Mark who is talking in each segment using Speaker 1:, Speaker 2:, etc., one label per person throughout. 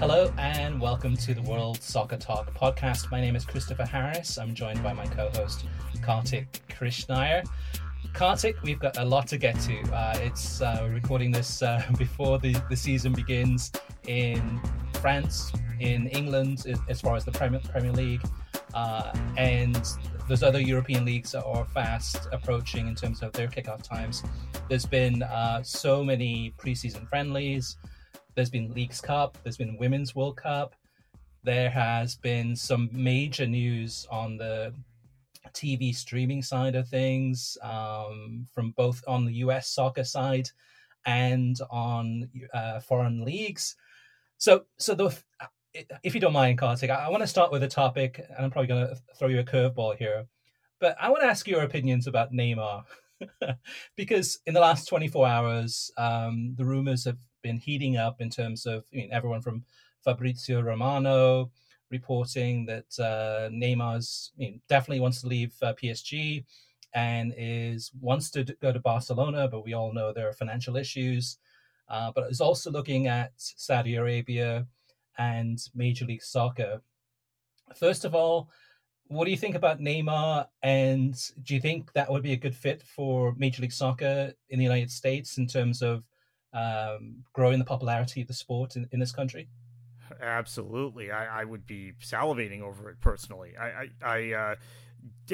Speaker 1: Hello and welcome to the World Soccer Talk podcast. My name is Christopher Harris. I'm joined by my co-host Kartik Krishnaiyer. Kartik, we've got a lot to get to. Uh, it's uh, recording this uh, before the, the season begins in France, in England, as far as the Premier, Premier League, uh, and there's other European leagues are fast approaching in terms of their kickoff times. There's been uh, so many preseason friendlies. There's been Leagues Cup. There's been Women's World Cup. There has been some major news on the TV streaming side of things, um, from both on the US soccer side and on uh, foreign leagues. So, so the, if you don't mind, Kartik, I, I want to start with a topic, and I'm probably going to throw you a curveball here, but I want to ask your opinions about Neymar. because in the last 24 hours, um, the rumors have been heating up in terms of I mean, everyone from Fabrizio Romano reporting that uh, Neymar's I mean, definitely wants to leave uh, PSG and is wants to go to Barcelona, but we all know there are financial issues. Uh, but is also looking at Saudi Arabia and Major League Soccer. First of all, what do you think about Neymar? And do you think that would be a good fit for Major League Soccer in the United States in terms of um, growing the popularity of the sport in, in this country?
Speaker 2: Absolutely, I, I, would be salivating over it personally. I, I, I uh,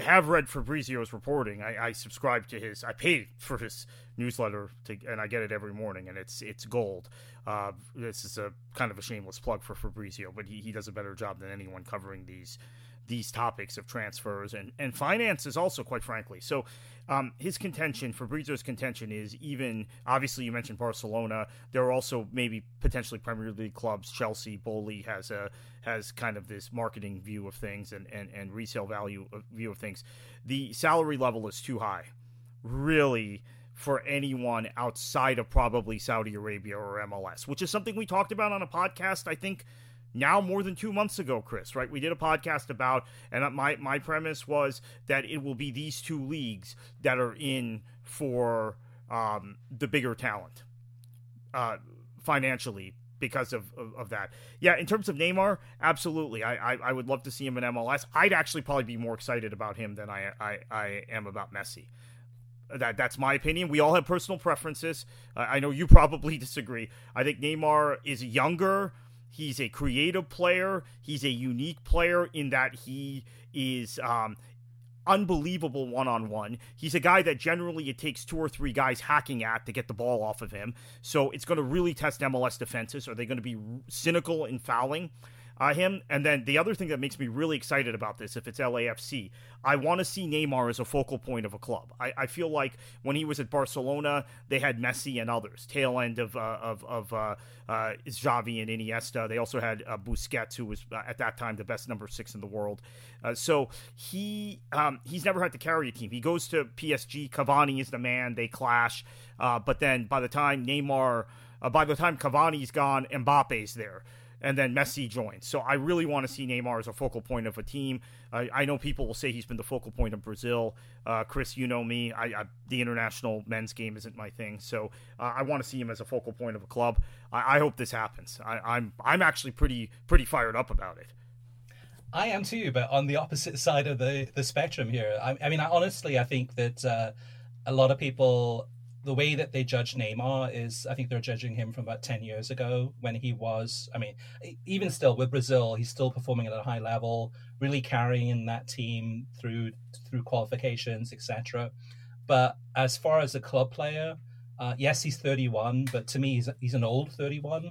Speaker 2: have read Fabrizio's reporting. I, I, subscribe to his. I pay for his newsletter, to, and I get it every morning, and it's it's gold. Uh, this is a kind of a shameless plug for Fabrizio, but he, he does a better job than anyone covering these these topics of transfers and, and finances also quite frankly so um, his contention fabrizio's contention is even obviously you mentioned barcelona there are also maybe potentially premier league clubs. Chelsea Boehly has a has kind of this marketing view of things and, and, and resale value of, view of things. The salary level is too high really for anyone outside of probably saudi arabia or mls which is something we talked about on a podcast i think now more than two months ago, Chris, right? We did a podcast about, and my, my premise was that it will be these two leagues that are in for um, the bigger talent uh, financially because of, of, of, that. Yeah, in terms of Neymar, absolutely. I, I, I, would love to see him in MLS. I'd actually probably be more excited about him than I, I, I am about Messi. That that's my opinion. We all have personal preferences. I know you probably disagree. I think Neymar is younger, He's a creative player. He's a unique player in that he is um, unbelievable one on one. He's a guy that generally it takes two or three guys hacking at to get the ball off of him. So it's going to really test MLS defenses. Are they going to be cynical in fouling? Uh, him. And then the other thing that makes me really excited about this, if it's LAFC, I want to see Neymar as a focal point of a club. I, I, feel like when he was at Barcelona, they had Messi and others, tail end of uh, of, of uh, uh, Xavi and Iniesta. They also had uh, Busquets, who was uh, at that time the best number six in the world. Uh, so he um, he's never had to carry a team. He goes to PSG. Cavani is the man. They clash, but then by the time Neymar, by the time Cavani's gone, Mbappe's there and then Messi joins. So I really want to see Neymar as a focal point of a team. I, I know people will say he's been the focal point of Brazil. Uh, Chris, you know me. I, I, the international men's game isn't my thing, so uh, I want to see him as a focal point of a club. I, hope this happens. I, I'm I'm actually pretty pretty fired up about it.
Speaker 1: I am too, but on the opposite side of the, the spectrum here. I, I mean, honestly, I think that uh, a lot of people, the way that they judge Neymar is, I think they're judging him from about 10 years ago when he was, I mean, even still with Brazil, he's still performing at a high level, really carrying that team through through qualifications, etc. But as far as a club player, uh, yes, he's 31, but to me, he's, he's an old 31.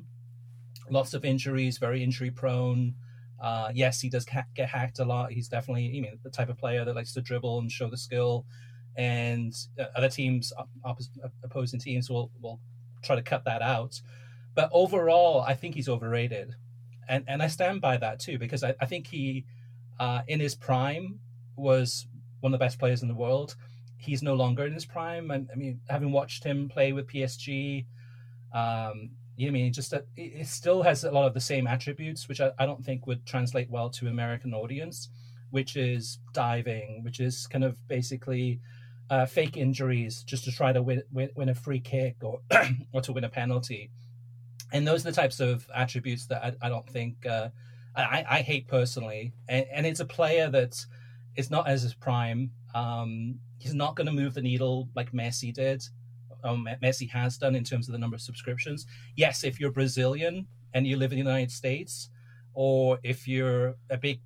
Speaker 1: Lots of injuries, very injury prone. Uh, yes, he does get hacked a lot. He's definitely you mean, the type of player that likes to dribble and show the skill. And uh, other teams, opposing teams, will will try to cut that out. But overall, I think he's overrated, and and I stand by that too because I, I think he, uh, in his prime, was one of the best players in the world. He's no longer in his prime. I, I mean, having watched him play with PSG, um, you know I mean just that it still has a lot of the same attributes, which I, I don't think would translate well to an American audience, which is diving, which is kind of basically uh, fake injuries just to try to win, win, win a free kick or or to win a penalty, and those are the types of attributes that I, I don't think uh, I, I hate personally, and, and it's a player that is not as his prime. Um, he's not going to move the needle like Messi did um, Messi has done in terms of the number of subscriptions. Yes, if you're Brazilian and you live in the United States, or if you're a big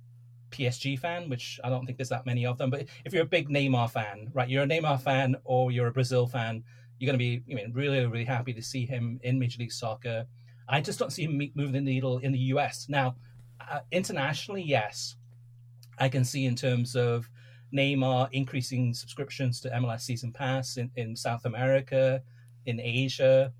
Speaker 1: PSG fan, which I don't think there's that many of them, but if you're a big Neymar fan, right, you're a Neymar fan or you're a Brazil fan, you're going to be I mean, really, really happy to see him in Major League Soccer. I just don't see him moving the needle in the US. Now, uh, internationally, yes, I can see in terms of Neymar increasing subscriptions to MLS Season Pass in, in South America, in Asia,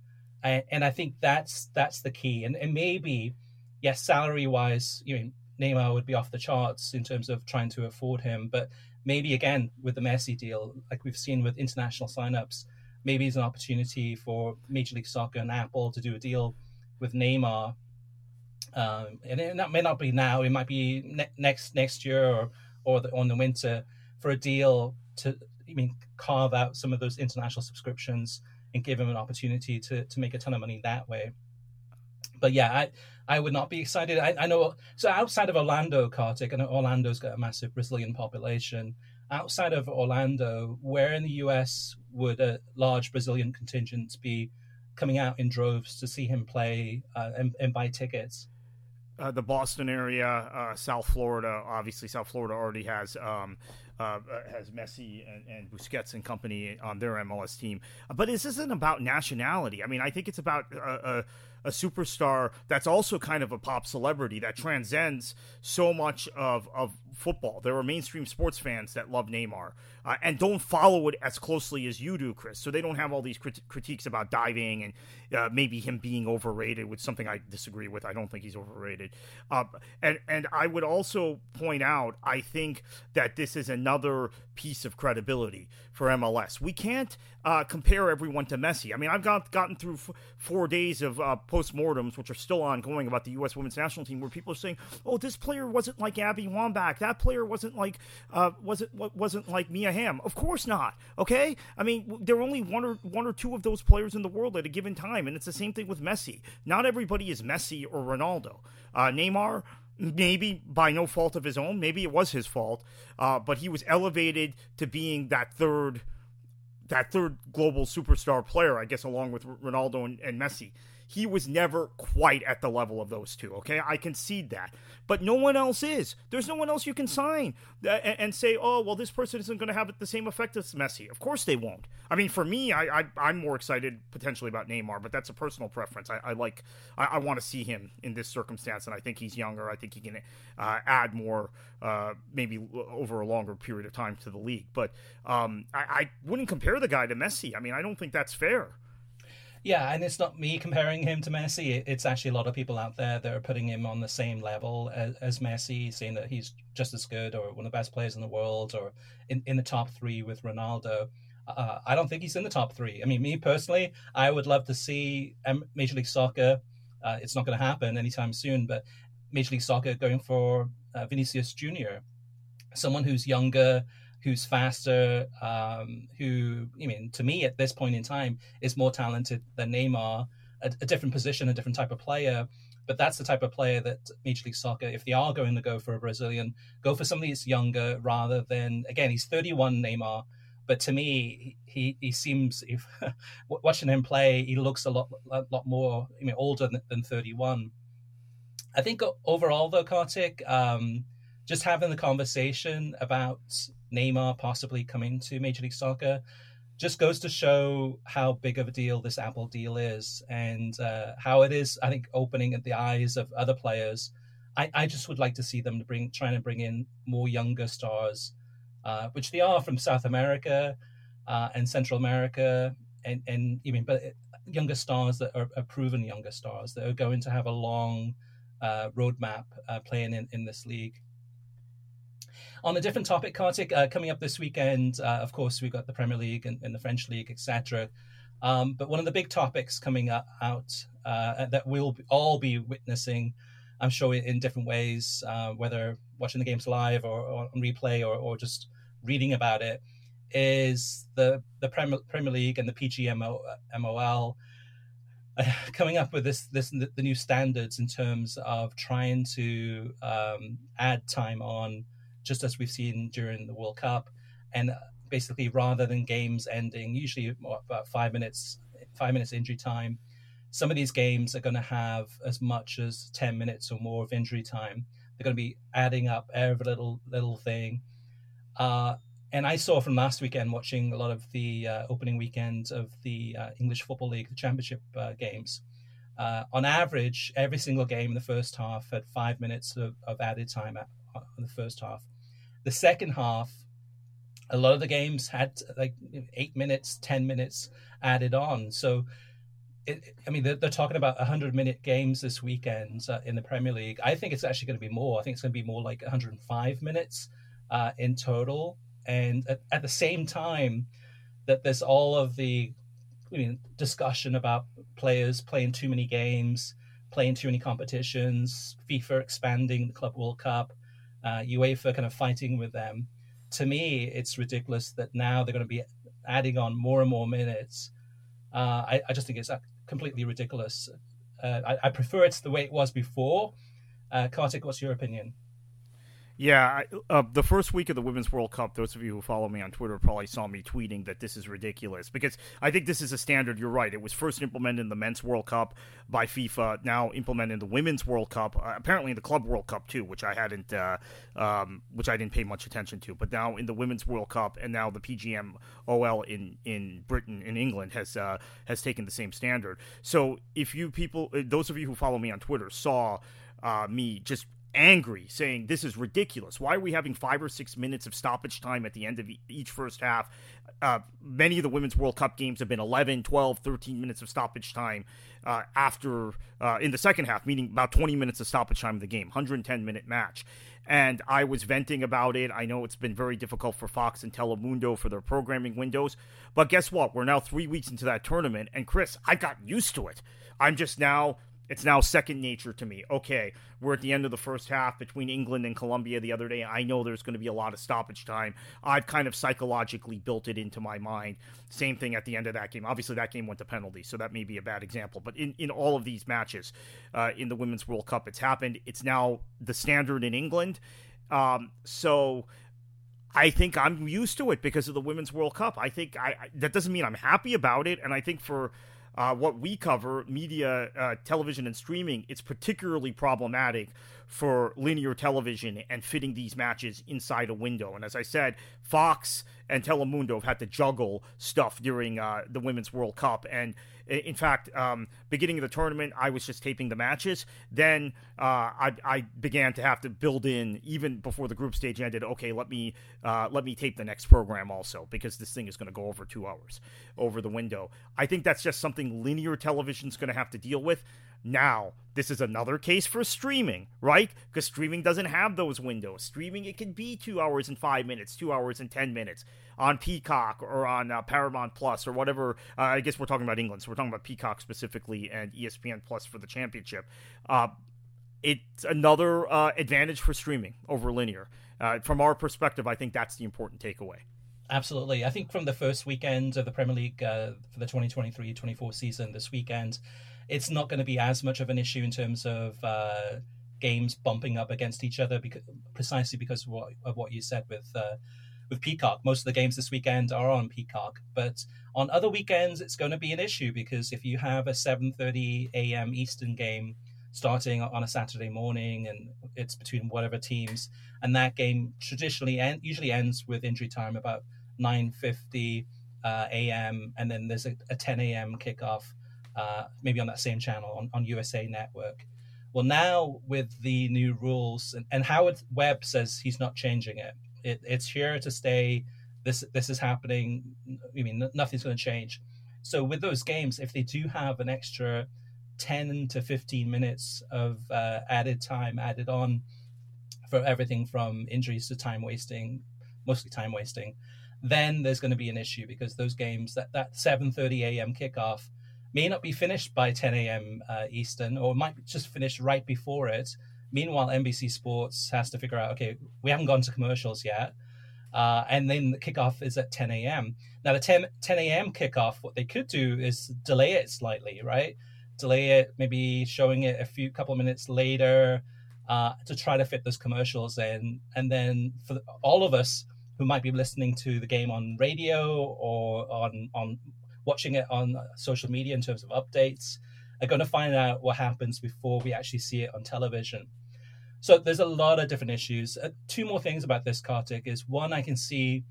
Speaker 1: and, and I think that's that's the key. And, and maybe, yes, salary wise, you know, Neymar would be off the charts in terms of trying to afford him, but maybe again with the Messi deal, like we've seen with international signups, maybe it's an opportunity for Major League Soccer and Apple to do a deal with Neymar. Um, and it may not be now; it might be ne- next next year or or the, on the winter for a deal to I mean carve out some of those international subscriptions and give him an opportunity to to make a ton of money that way. But yeah, I I would not be excited. I, I know so outside of Orlando, Kartik, know Orlando's got a massive Brazilian population. Outside of Orlando, where in the US would a large Brazilian contingent be coming out in droves to see him play uh, and, and buy tickets?
Speaker 2: Uh, the Boston area, uh, South Florida. Obviously, South Florida already has um, uh, has Messi and, and, Busquets and company on their MLS team. But this isn't about nationality. I mean, I think it's about a, superstar that's also kind of a pop celebrity that transcends so much of, of football. There are mainstream sports fans that love Neymar uh, and don't follow it as closely as you do, Chris. So they don't have all these crit- critiques about diving and uh, maybe him being overrated, which something I disagree with. I don't think he's overrated. Uh, and and I would also point out, I think that this is another piece of credibility for MLS. We can't uh, compare everyone to Messi. I mean, I've got, gotten through f- four days of uh, postmortems, which are still ongoing about the U.S. women's national team, where people are saying, "Oh, this player wasn't like Abby Wambach. That player wasn't like uh, wasn't what wasn't like Mia Hamm." Of course not. Okay, I mean, there are only one or one or two of those players in the world at a given time, and it's the same thing with Messi. Not everybody is Messi or Ronaldo. Uh, Neymar maybe by no fault of his own. Maybe it was his fault, uh, but he was elevated to being that third, that third global superstar player, I guess, along with Ronaldo and, and Messi. He was never quite at the level of those two. Okay, I concede that, but no one else is. There's no one else you can sign and, and say, oh, well, this person isn't going to have the same effect as Messi. Of course they won't. I mean, for me, I, I am more excited potentially about Neymar, but that's a personal preference. I, I like, I, I want to see him in this circumstance, and I think he's younger. I think he can uh, add more, uh, maybe over a longer period of time to the league. But um, I, I wouldn't compare the guy to Messi. I mean, I don't think that's fair.
Speaker 1: Yeah, and it's not me comparing him to Messi. It's actually a lot of people out there that are putting him on the same level as, as Messi, saying that he's just as good or one of the best players in the world or in, in the top three with Ronaldo. Uh, I don't think he's in the top three. I mean, me personally, I would love to see Major League Soccer uh, it's not going to happen anytime soon. But Major League Soccer going for uh, Vinicius Junior, someone who's younger, who's faster, um, who I mean, to me at this point in time is more talented than Neymar, a, a different position, a different type of player. But that's the type of player that Major League Soccer, if they are going to go for a Brazilian, go for somebody that's younger rather than again he's 31 Neymar. But to me, he he seems if watching him play, he looks a lot lot more I mean older than, than 31. I think overall though, Kartik, um, just having the conversation about Neymar possibly coming to Major League Soccer just goes to show how big of a deal this Apple deal is and uh, how it is, I think, opening the eyes of other players. I, I just would like to see them bring trying to bring in more younger stars, uh, which they are from South America uh, and Central America, and and but younger stars that are, are, proven younger stars that are going to have a long uh, roadmap uh, playing in, in this league. On a different topic, Kartik, uh, coming up this weekend, uh, of course, we've got the Premier League and, and the French League, etc. Um, but one of the big topics coming up, out uh, that we'll all be witnessing, I'm sure, in different ways, uh, whether watching the games live or, or on replay or, or, just reading about it, is the the Premier, Premier League and the PGMOL uh, coming up with this this the new standards in terms of trying to um, add time on just as we've seen during the World Cup. And basically, rather than games ending usually about five minutes, five minutes injury time, some of these games are going to have as much as ten minutes or more of injury time. They're going to be adding up every little little thing. Uh, and I saw from last weekend watching a lot of the uh, opening weekend of the uh, English Football League, the Championship uh, games. Uh, on average, every single game in the first half had five minutes of, of added time in the first half. The second half, a lot of the games had like eight minutes, ten minutes added on. So, it, I mean, they're, they're, talking about 100 minute games this weekend uh, in the Premier League. I think it's actually going to be more. I think it's going to be more like 105 minutes uh, in total. And at, at, the same time, that there's all of the discussion about players playing too many games, playing too many competitions, FIFA expanding the Club World Cup, uh, UEFA kind of fighting with them. To me, it's ridiculous that now they're going to be adding on more and more minutes. Uh, I, I, just think it's completely ridiculous. Uh, I, I, prefer it's the way it was before. Uh, Kartik, what's your opinion?
Speaker 2: Yeah, uh, the first week of the Women's World Cup, those of you who follow me on Twitter probably saw me tweeting that this is ridiculous because I think this is a standard. You're right. It was first implemented in the Men's World Cup by FIFA, now implemented in the Women's World Cup, uh, apparently in the Club World Cup too, which I hadn't, uh, um, which I didn't pay much attention to. But now in the Women's World Cup and now the PGM OL in in Britain in England has uh, has taken the same standard. So if you people, uh, those of you who follow me on Twitter, saw uh, me just angry, saying this is ridiculous. Why are we having five or six minutes of stoppage time at the end of each first half? Uh, many of the Women's World Cup games have been 11, 12, 13 minutes of stoppage time uh, after uh, in the second half, meaning about 20 minutes of stoppage time of the game, 110 minute match. And I was venting about it. I know it's been very difficult for Fox and Telemundo for their programming windows. But guess what? We're now three weeks into that tournament. And Chris, I got used to it. I'm just now it's now second nature to me. Okay, we're at the end of the first half between England and Colombia the other day. I know there's going to be a lot of stoppage time. I've kind of psychologically built it into my mind. Same thing at the end of that game. Obviously, that game went to penalty, so that may be a bad example. But in, in all of these matches uh, in the Women's World Cup, it's happened. It's now the standard in England. Um, so I think I'm used to it because of the Women's World Cup. I think I, I that doesn't mean I'm happy about it, and I think for uh, what we cover, media, uh, television, and streaming, it's particularly problematic for linear television and fitting these matches inside a window. And as I said, Fox and Telemundo have had to juggle stuff during uh, the Women's World Cup. And in fact, um, beginning of the tournament, I was just taping the matches. Then uh, I, I, began to have to build in even before the group stage ended. Okay, let me uh, let me tape the next program also because this thing is going to go over two hours over the window. I think that's just something linear television is going to have to deal with. Now, this is another case for streaming, right? Because streaming doesn't have those windows. Streaming, it can be two hours and five minutes, two hours and 10 minutes on Peacock or on uh, Paramount Plus or whatever. Uh, I guess we're talking about England, so we're talking about Peacock specifically and ESPN Plus for the championship. Uh, it's another uh, advantage for streaming over linear. Uh, from our perspective, I think that's the important takeaway.
Speaker 1: Absolutely. I think from the first weekend of the Premier League uh, for the 2023 24 season, this weekend, it's not going to be as much of an issue in terms of uh, games bumping up against each other because precisely because of what, of what you said with uh, with Peacock. Most of the games this weekend are on Peacock, but on other weekends it's going to be an issue because if you have a 7:30 a.m. Eastern game starting on a Saturday morning and it's between whatever teams, and that game traditionally and usually ends with injury time about 9:50 uh, a.m. and then there's a, a 10 a.m. kickoff, uh, maybe on that same channel on, on USA Network. Well, now with the new rules, and, and Howard Webb says he's not changing it. it. It's here to stay. This this is happening. I mean, nothing's going to change. So with those games, if they do have an extra 10 to 15 minutes of uh, added time added on for everything from injuries to time wasting, mostly time wasting, then there's going to be an issue because those games that that 7:30 a.m. kickoff may not be finished by 10 a.m. Uh, Eastern, or might just finish right before it. Meanwhile, NBC Sports has to figure out, okay, we haven't gone to commercials yet, uh, and then the kickoff is at 10 a.m. Now, the 10, 10 a.m. kickoff, what they could do is delay it slightly, right? Delay it, maybe showing it a few couple of minutes later uh, to try to fit those commercials in, and then for all of us who might be listening to the game on radio or on on watching it on social media in terms of updates are going to find out what happens before we actually see it on television. So there's a lot of different issues. Uh, two more things about this, Kartik, is one I can see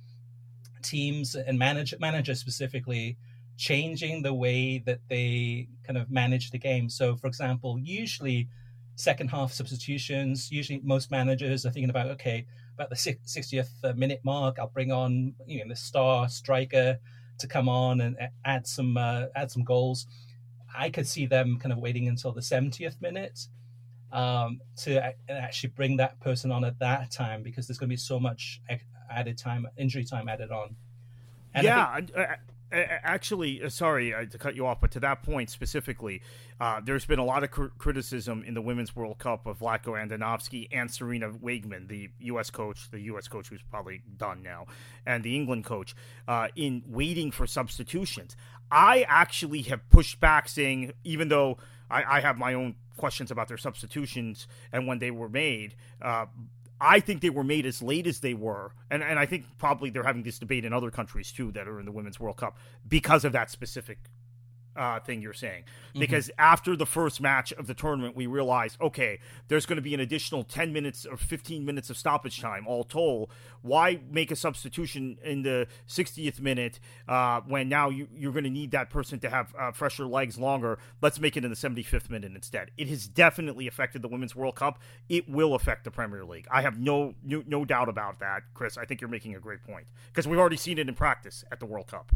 Speaker 1: teams and manage managers specifically changing the way that they kind of manage the game. So, for example, usually second half substitutions, usually most managers are thinking about okay, about the 60th uh, minute mark, I'll bring on you know the star striker to come on and add some uh, add some goals. I could see them kind of waiting until the 70th minute um, to actually bring that person on at that time because there's going to be so much added time, injury time added on.
Speaker 2: And yeah, think, Actually, uh, sorry uh, to cut you off, but to that point specifically, uh, there's been a lot of cr- criticism in the Women's World Cup of Vlatko Andonovski and Sarina Wiegman, the U.S. coach, the U.S. coach who's probably done now, and the England coach, uh, in waiting for substitutions. I actually have pushed back, saying even though I, I have my own questions about their substitutions and when they were made, uh, I think they were made as late as they were, and and I think probably they're having this debate in other countries too that are in the Women's World Cup because of that specific uh, thing you're saying. Mm-hmm. Because mm-hmm. after the first match of the tournament, we realized, okay, there's going to be an additional 10 minutes or 15 minutes of stoppage time, all told. Why make a substitution in the 60th minute uh, when now you, are going to need that person to have uh, fresher legs longer? Let's make it in the 75th minute instead. It has definitely affected the Women's World Cup. It will affect the Premier League. I have no, no, no doubt about that, Chris. I think you're making a great point because we've already seen it in practice at the World Cup.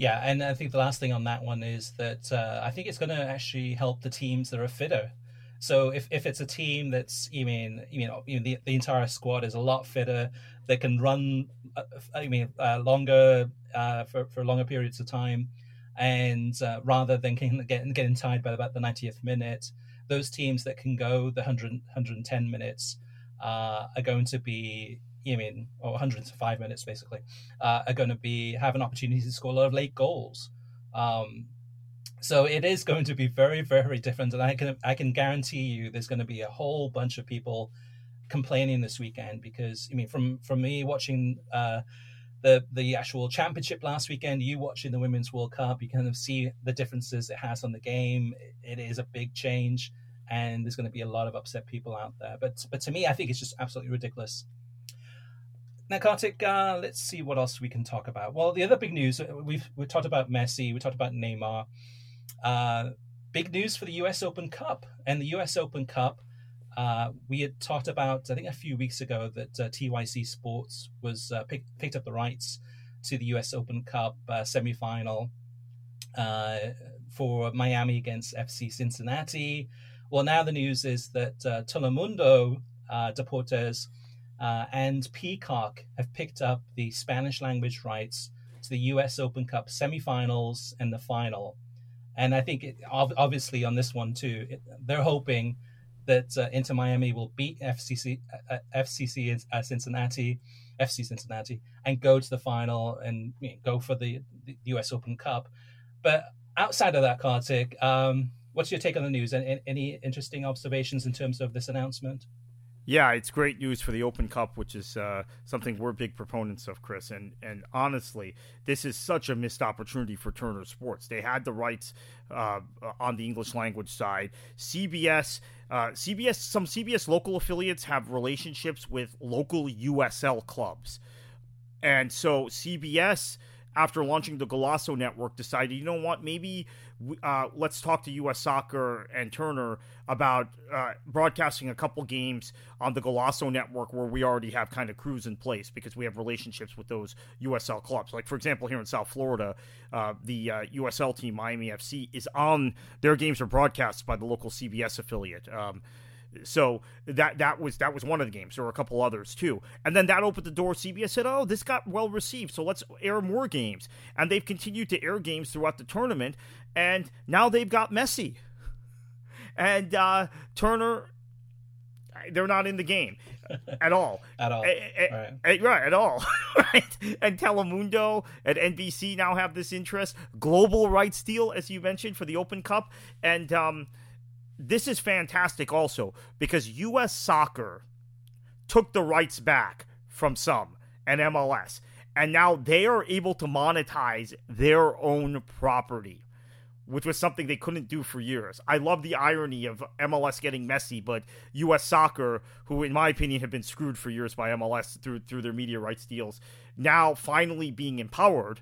Speaker 1: Yeah, and I think the last thing on that one is that uh, I think it's going to actually help the teams that are fitter. So if, if it's a team that's you mean you know, you the, the entire squad is a lot fitter, they can run uh, I mean uh, longer uh, for for longer periods of time, and uh, rather than getting getting tired by about the 90th minute, those teams that can go the 100 110 minutes uh, are going to be you mean, or 105 minutes basically, uh, are going to be have an opportunity to score a lot of late goals. Um, so it is going to be very, very different, and I can I can guarantee you there's going to be a whole bunch of people complaining this weekend because I mean, from from me watching uh, the the actual championship last weekend, you watching the Women's World Cup, you kind of see the differences it has on the game. It is a big change, and there's going to be a lot of upset people out there. But but to me, I think it's just absolutely ridiculous now, Kartik, uh, let's see what else we can talk about. Well, the other big news uh, we've we talked about Messi, we talked about Neymar. Uh, big news for the U.S. Open Cup and the U.S. Open Cup. Uh, we had talked about, I think, a few weeks ago that uh, TYC Sports was uh, pick, picked up the rights to the U.S. Open Cup semifinal for Miami against FC Cincinnati. Well, now the news is that Telemundo Deportes uh, and Peacock have picked up the Spanish language rights to the U.S. Open Cup semifinals and the final. And I think, it, obviously, on this one too, it, they're hoping that uh, Inter Miami will beat FCC, uh, FCC uh, Cincinnati, FC Cincinnati, and go to the final and you know, go for the, the, U.S. Open Cup. But outside of that, Kartik, um, what's your take on the news? Any, any interesting observations in terms of this announcement?
Speaker 2: Yeah, it's great news for the Open Cup, which is uh, something we're big proponents of, Chris. And and honestly, this is such a missed opportunity for Turner Sports. They had the rights uh, on the English language side. CBS, uh, CBS, some CBS local affiliates have relationships with local USL clubs, and so CBS after launching the Golazo network, decided, you know what, maybe uh, let's talk to U.S. Soccer and Turner about uh, broadcasting a couple games on the Golazo network where we already have kind of crews in place because we have relationships with those USL clubs. Like, for example, here in South Florida, uh, the uh, USL team, Miami FC, is on their games are broadcast by the local CBS affiliate. Um, so that that was that was one of the games. There were a couple others too, and then that opened the door. CBS said, "Oh, this got well received, so let's air more games." And they've continued to air games throughout the tournament, and now they've got Messi and uh, Turner. They're not in the game at all.
Speaker 1: at all.
Speaker 2: right. right, at all. right. And Telemundo and NBC now have this interest. Global rights deal, as you mentioned, for the Open Cup. And um, this is fantastic also because U.S. soccer took the rights back from some and MLS, and now they are able to monetize their own property, which was something they couldn't do for years. I love the irony of MLS getting Messi, but U.S. soccer, who in my opinion have been screwed for years by MLS through through their media rights deals, now finally being empowered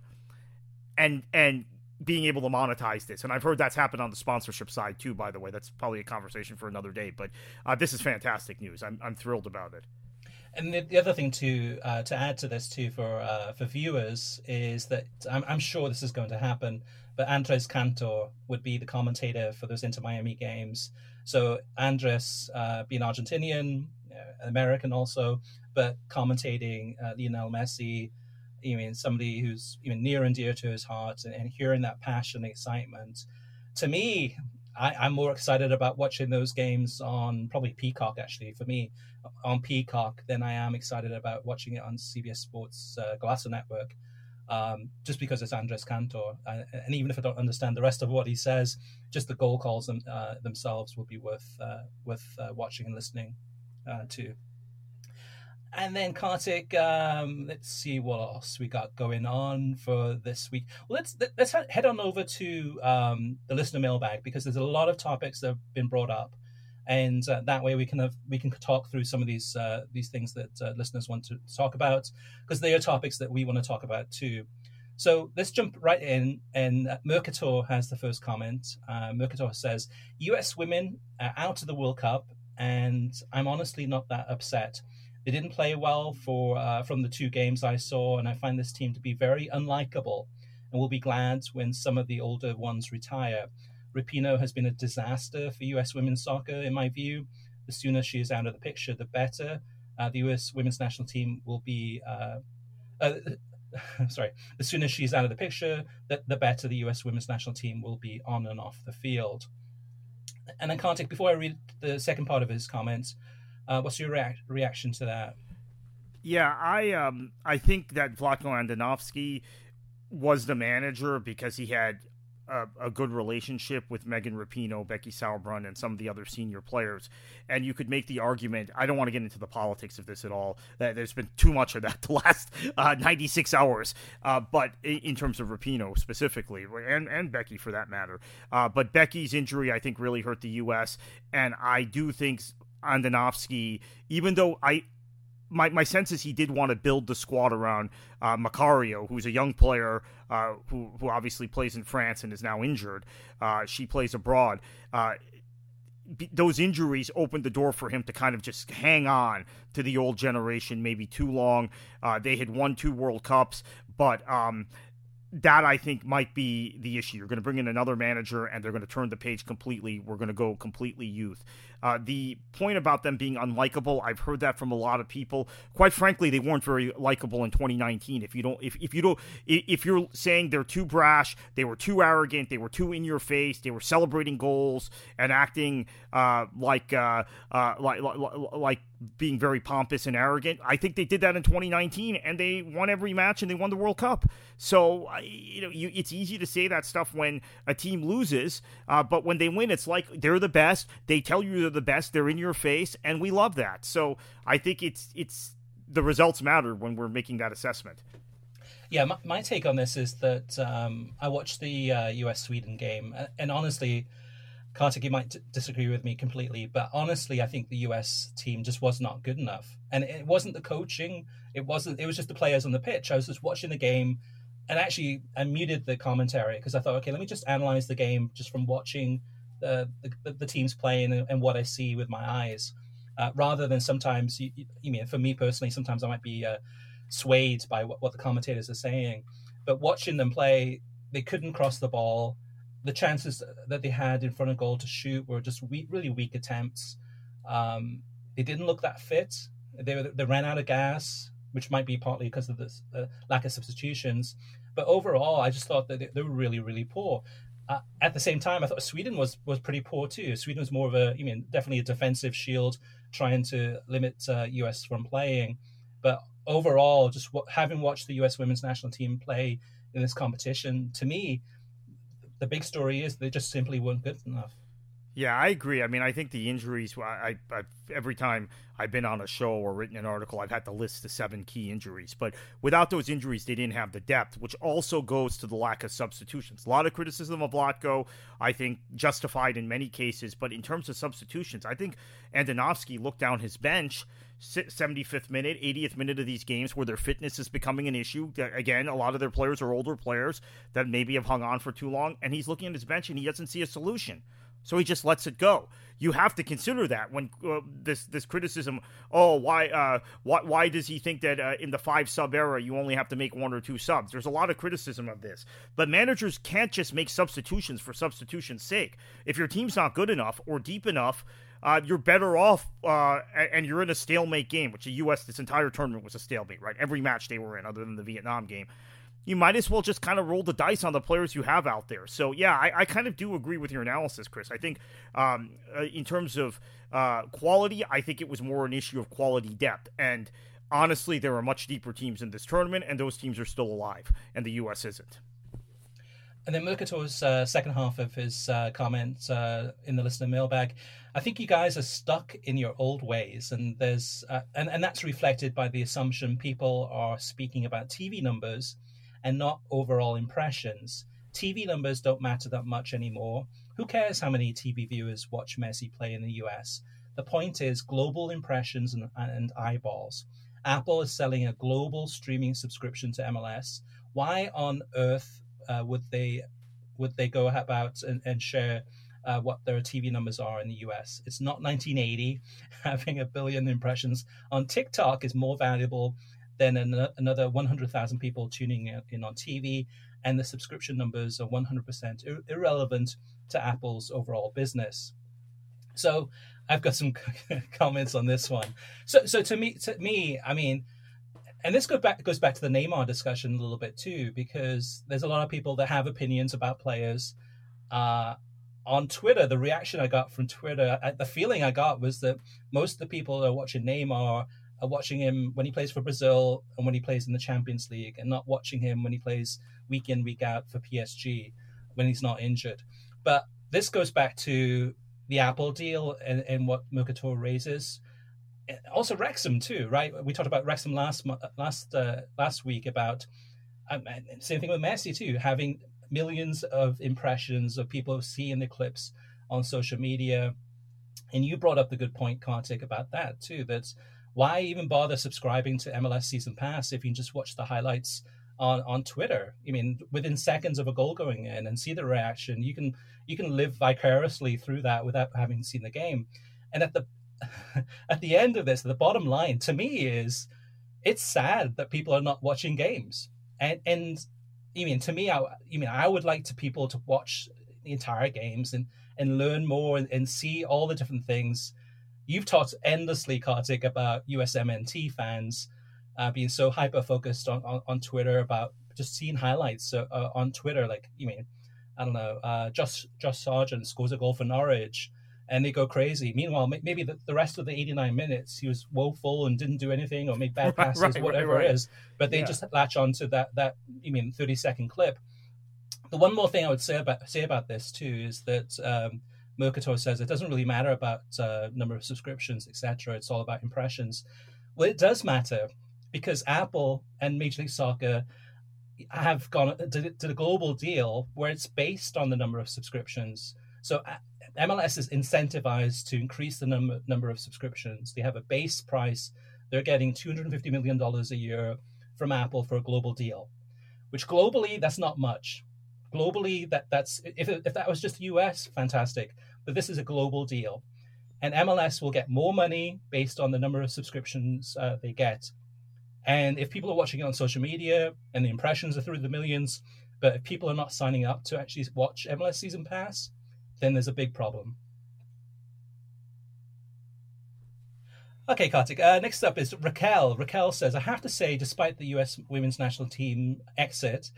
Speaker 2: and and being able to monetize this. And I've heard that's happened on the sponsorship side too, by the way. That's probably a conversation for another day. But uh, this is fantastic news. I'm, I'm thrilled about it.
Speaker 1: And the, the other thing to uh, to add to this too for uh, for viewers is that I'm, I'm sure this is going to happen, but Andres Cantor would be the commentator for those Inter Miami games. So Andres, uh, being Argentinian, uh, American also, but commentating uh, Lionel Messi, you mean somebody who's even near and dear to his heart and, and hearing that passion and excitement to me I, am more excited about watching those games on probably Peacock actually for me on Peacock than I am excited about watching it on CBS Sports uh, Golazo Network um, just because it's Andres Cantor uh, and even if I don't understand the rest of what he says just the goal calls them, uh, themselves will be worth uh, worth uh, watching and listening uh, to. And then Kartik, um, let's see what else we got going on for this week. Well, let's let's head on over to um, the listener mailbag because there's a lot of topics that have been brought up, and uh, that way we can have, we can talk through some of these uh, these things that uh, listeners want to talk about because they are topics that we want to talk about too. So let's jump right in. And Mercator has the first comment. Uh, Mercator says, "U.S. women are out of the World Cup, and I'm honestly not that upset." They didn't play well for uh, from the two games I saw, and I find this team to be very unlikable. And will be glad when some of the older ones retire. Rapinoe has been a disaster for U.S. women's soccer, in my view. The sooner she is out of the picture, the better. Uh, the U.S. women's national team will be. Uh, uh, sorry, the sooner she's out of the picture, the, the better the U.S. women's national team will be on and off the field. And then, Kartik, before I read the second part of his comments, uh, what's your rea- reaction to that?
Speaker 2: Yeah, I um I think that Vlatko Andonovski was the manager because he had a, a, good relationship with Megan Rapinoe, Becky Sauerbrunn, and some of the other senior players. And you could make the argument. I don't want to get into the politics of this at all. That there's been too much of that the last uh, 96 hours. Uh, but in terms of Rapinoe specifically, and and Becky for that matter. Uh, but Becky's injury, I think, really hurt the U.S. And I do think Andonovski, even though I my, my sense is he did want to build the squad around uh, Macario, who's a young player uh, who who obviously plays in France and is now injured. Uh, she plays abroad. Uh, those injuries opened the door for him to kind of just hang on to the old generation, maybe too long. Uh, they had won two World Cups, but um, that I think might be the issue. You're going to bring in another manager and they're going to turn the page completely. We're going to go completely youth. Uh, the point about them being unlikable, I've heard that from a lot of people. Quite frankly, they weren't very likable in 2019. If you don't, if, if you don't, if you're saying they're too brash, they were too arrogant, they were too in your face, they were celebrating goals and acting uh, like, uh, uh like like like being very pompous and arrogant. I think they did that in 2019, and they won every match and they won the World Cup. So you know, you, it's easy to say that stuff when a team loses, uh, but when they win, it's like they're the best. They tell you they're the best. They're in your face, and we love that. So I think it's it's the results matter when we're making that assessment.
Speaker 1: Yeah, my, my take on this is that um, I watched the uh, U.S. Sweden game, and honestly Kartik, you might disagree with me completely, but honestly, I think the US team just was not good enough. And it wasn't the coaching, it wasn't, it was just the players on the pitch. I was just watching the game and actually I muted the commentary because I thought, okay, let me just analyze the game just from watching the, the, teams playing and, and, what I see with my eyes. Uh, rather than sometimes, you, you, mean, for me personally, sometimes I might be uh, swayed by what, what the commentators are saying. But watching them play, they couldn't cross the ball the chances that they had in front of goal to shoot were just weak, really weak attempts. Um, they didn't look that fit. They they ran out of gas, which might be partly because of the uh, lack of substitutions. But overall, I just thought that they, they were really really poor. Uh, at the same time, I thought Sweden was was pretty poor too. Sweden was more of a, I mean, definitely a defensive shield, trying to limit uh, US from playing. But overall, just w- having watched the US women's national team play in this competition, to me, the big story is they just simply weren't good enough.
Speaker 2: Yeah, I agree. I mean, I think the injuries. I, I, every time I've been on a show or written an article, I've had to list the seven key injuries. But without those injuries, they didn't have the depth, which also goes to the lack of substitutions. A lot of criticism of Vlatko, I think, justified in many cases. But in terms of substitutions, I think Andonovski looked down his bench 75th minute, 80th minute of these games where their fitness is becoming an issue. Again, a lot of their players are older players that maybe have hung on for too long, and he's looking at his bench and he doesn't see a solution. So he just lets it go. You have to consider that when uh, this this criticism. Oh, why uh, why why does he think that uh, in the five sub era you only have to make one or two subs? There's a lot of criticism of this, but managers can't just make substitutions for substitution's sake. If your team's not good enough or deep enough, uh, you're better off, uh, and you're in a stalemate game, which the U.S. this entire tournament was a stalemate, right? Every match they were in, other than the Vietnam game. You might as well just kind of roll the dice on the players you have out there. So yeah, I, I kind of do agree with your analysis, Chris. I think um, uh, in terms of uh, quality, I think it was more an issue of quality depth. And honestly, there are much deeper teams in this tournament, and those teams are still alive, and the U.S. isn't.
Speaker 1: And then Mercator's uh, second half of his uh, uh, in the listener mailbag, I think you guys are stuck in your old ways, and there's uh, and and that's reflected by the assumption people are speaking about TV numbers and not overall impressions. TV numbers don't matter that much anymore. Who cares how many TV viewers watch Messi play in the US? The point is global impressions and, and eyeballs. Apple is selling a global streaming subscription to MLS. Why on earth uh, would they would they go about and, and share uh, what their TV numbers are in the US? It's not 1980. Having a billion impressions on TikTok is more valuable than an, another 100,000 people tuning in on TV, and the subscription numbers are 100% ir- irrelevant to Apple's overall business. So I've got some comments on this one. So, so to me, to me, I mean, and this goes back goes back to the Neymar discussion a little bit too, because there's a lot of people that have opinions about players. Uh, on Twitter, the reaction I got from Twitter, the feeling I got was that most of the people that are watching Neymar are watching him when he plays for Brazil and when he plays in the Champions League, and not watching him when he plays week in week out for PSG when he's not injured. But this goes back to the Apple deal and, and what Mercator raises also Wrexham too, right? We talked about Wrexham last last uh, last week about um, same thing with Messi too, having millions of impressions of people seeing the clips on social media. And you brought up the good point, Kartik, about that too. That's why even bother subscribing to MLS Season Pass if you can just watch the highlights on, on Twitter? I mean, within seconds of a goal going in and see the reaction, you can you can live vicariously through that without having seen the game. And at the at the end of this, the bottom line to me is it's sad that people are not watching games. And and I mean, to me, I, I mean, I would like to people to watch the entire games and and learn more and, and see all the different things. You've talked endlessly, Kartik, about USMNT fans uh, being so hyper focused on, on, on Twitter about just seeing highlights uh, uh, on Twitter. Like, you mean, I don't know, uh, Josh Josh Sargent scores a goal for Norwich, and they go crazy. Meanwhile, maybe the, the rest of the 89 minutes he was woeful and didn't do anything or made bad passes, right, right, whatever right, it is. But they yeah. just latch on to that that you mean 30 second clip. The one more thing I would say about say about this too is that. Um, Mercator says it doesn't really matter about uh, number of subscriptions, etc. It's all about impressions. Well, it does matter because Apple and Major League Soccer have gone to, the global deal where it's based on the number of subscriptions. So MLS is incentivized to increase the number number of subscriptions. They have a base price. They're getting 250 million dollars a year from Apple for a global deal, which globally that's not much. Globally, that that's if if that was just the US, fantastic. But this is a global deal, and MLS will get more money based on the number of subscriptions uh, they get. And if people are watching it on social media and the impressions are through the millions, but if people are not signing up to actually watch MLS Season Pass, then there's a big problem. Okay, Kartik. Uh, next up is Raquel. Raquel says, I have to say, despite the US women's national team exit,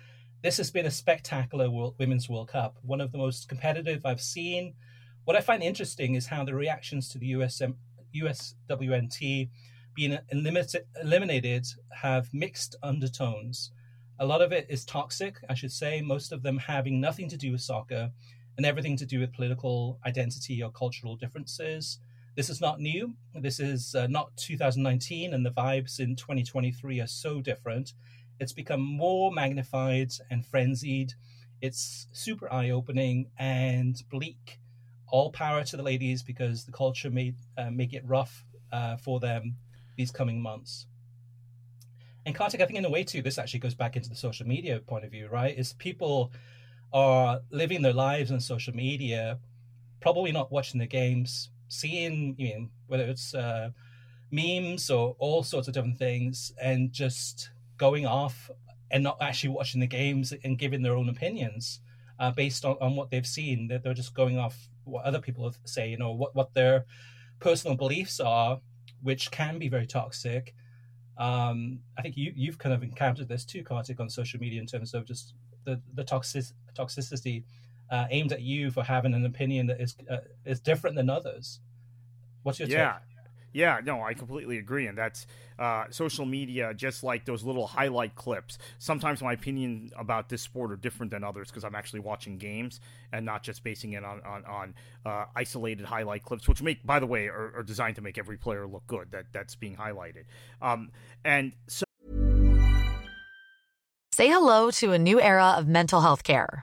Speaker 1: this has been a spectacular World, Women's World Cup, one of the most competitive I've seen. What I find interesting is how the reactions to the USM, USWNT being eliminated have mixed undertones. A lot of it is toxic, I should say, most of them having nothing to do with soccer and everything to do with political identity or cultural differences. This is not new. This is uh, not 2019, and the vibes in 2023 are so different. It's become more magnified and frenzied. It's super eye opening and bleak. All power to the ladies because the culture may uh, make it rough uh, for them these coming months. And Kartik, I think in a way too, this actually goes back into the social media point of view, right? Is people are living their lives on social media, probably not watching the games, seeing, you know, whether it's uh, memes or all sorts of different things, and just going off and not actually watching the games and giving their own opinions uh, based on, on what they've seen. They're, they're just going off what other people say, you know, what, what their personal beliefs are which can be very toxic. Um, I think you, you've kind of encountered this too, Kartik, on social media in terms of just the, the toxic, toxicity uh, aimed at you for having an opinion that is uh, is different than others. What's your
Speaker 2: yeah.
Speaker 1: take?
Speaker 2: Yeah, no, I completely agree, and that's uh, social media. Just like those little highlight clips. Sometimes my opinion about this sport are different than others because I'm actually watching games and not just basing it on on, on uh, isolated highlight clips, which make, by the way, are, are, designed to make every player look good. That that's being highlighted, um, and so.
Speaker 3: Say hello to a new era of mental health care.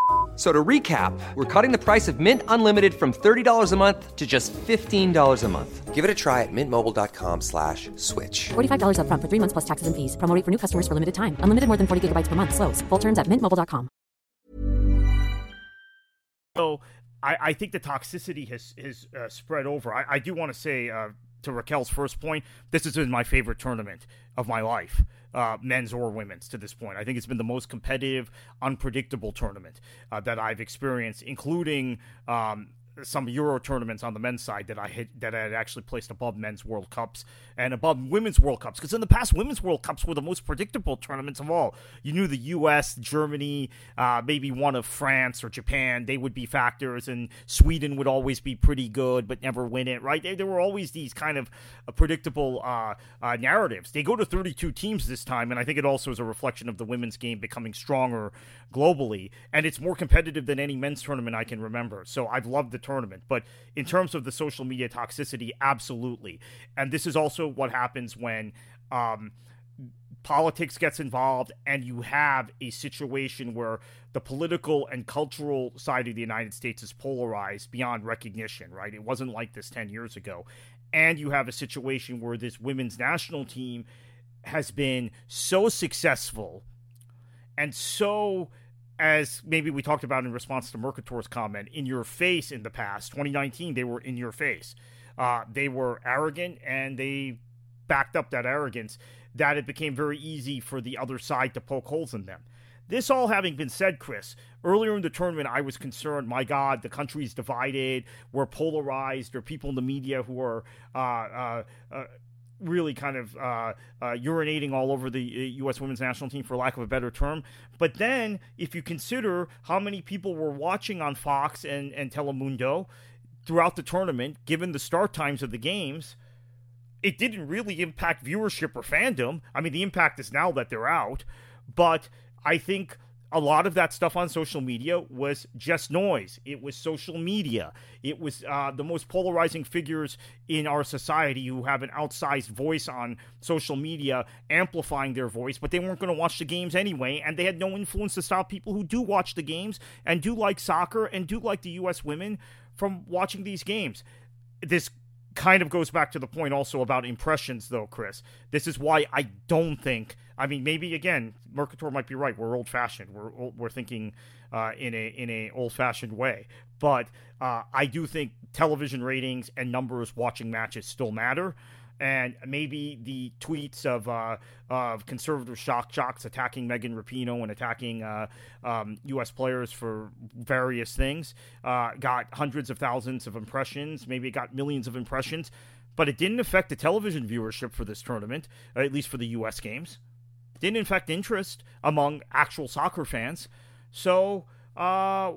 Speaker 4: So to recap, we're cutting the price of Mint Unlimited from $30 a month to just $15 a month. Give it a try at mintmobile.com slash switch.
Speaker 5: $45 upfront for three months plus taxes and fees. Promo for new customers for limited time. Unlimited more than 40 gigabytes per month. Slows. Full terms at mintmobile.com.
Speaker 2: So I, I think the toxicity has, has uh, spread over. I, I do want to say uh, to Raquel's first point, this has been my favorite tournament of my life, uh, men's or women's to this point. I think it's been the most competitive, unpredictable tournament uh, that I've experienced, including um, some Euro tournaments on the men's side that I had that I had actually placed above men's World Cups and above women's World Cups because in the past women's World Cups were the most predictable tournaments of all. You knew the U.S., Germany, uh, maybe one of France or Japan they would be factors, and Sweden would always be pretty good but never win it. Right? There, were always these kind of uh, predictable uh, uh narratives. They go to 32 teams this time, and I think it also is a reflection of the women's game becoming stronger globally, and it's more competitive than any men's tournament I can remember. So I've loved the tournament. But in terms of the social media toxicity, absolutely. And this is also what happens when um, politics gets involved and you have a situation where the political and cultural side of the United States is polarized beyond recognition, right? It wasn't like this 10 years ago. And you have a situation where this women's national team has been so successful and so as maybe we talked about in response to Mercator's comment, in your face in the past. 2019, they were in your face. Uh, they were arrogant and they backed up that arrogance that it became very easy for the other side to poke holes in them. This all having been said, Chris, earlier in the tournament, I was concerned. My God, the country's divided. We're polarized. There are people in the media who are uh, uh, uh really kind of uh, uh, urinating all over the U.S. Uh, women's national team, for lack of a better term. But then, if you consider how many people were watching on Fox and, and Telemundo throughout the tournament, given the start times of the games, it didn't really impact viewership or fandom. I mean, the impact is now that they're out. But I think a lot of that stuff on social media was just noise. It was social media. It was uh, the most polarizing figures in our society who have an outsized voice on social media, amplifying their voice, but they weren't going to watch the games anyway, and they had no influence to stop people who do watch the games and do like soccer and do like the U.S. women from watching these games. This kind of goes back to the point also about impressions, though, Chris. This is why I don't think. I mean, maybe again, Mercator might be right. We're old fashioned. We're we're thinking uh, in a in a old fashioned way. But uh, I do think television ratings and numbers watching matches still matter and maybe the tweets of uh, of conservative shock jocks attacking Megan Rapinoe and attacking uh, um, U.S. players for various things uh, got hundreds of thousands of impressions. Maybe it got millions of impressions, but it didn't affect the television viewership for this tournament, at least for the U.S. games. Didn't affect interest among actual soccer fans. So uh,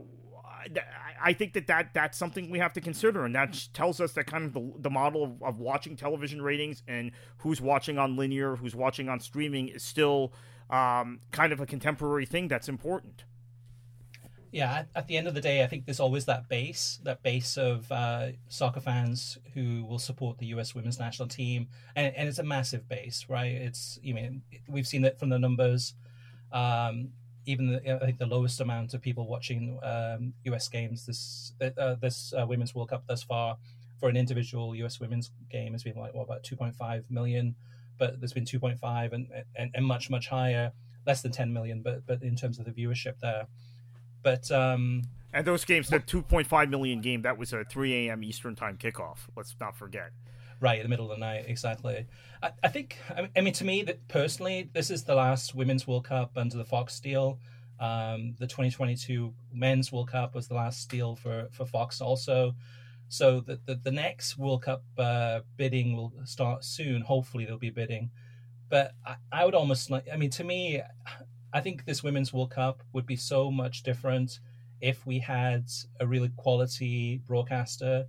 Speaker 2: I think that, that that's something we have to consider, and that tells us that kind of the, the model of, of watching television ratings and who's watching on linear, who's watching on streaming is still um, kind of a contemporary thing that's important.
Speaker 1: Yeah, at, the end of the day, I think there's always that base, that base of uh, soccer fans who will support the U.S. women's national team, and, and it's a massive base, right? It's you mean we've seen it from the numbers. Um, even the, I think the lowest amount of people watching um, U.S. games this uh, this uh, Women's World Cup thus far for an individual U.S. women's game has been like what about 2.5 million, but there's been 2.5 and, and and much much higher, less than 10 million, but but in terms of the viewership there, but um,
Speaker 2: and those games, the 2.5 million game, that was a 3 a.m. Eastern time kickoff. Let's not forget
Speaker 1: right in the middle of the night exactly i, I think I mean, to me that personally this is the last women's world cup under the fox deal um, the 2022 men's world cup was the last deal for for fox also so the, the, the next world cup uh, bidding will start soon hopefully there'll be bidding but I, I would almost like i mean to me i think this women's world cup would be so much different if we had a really quality broadcaster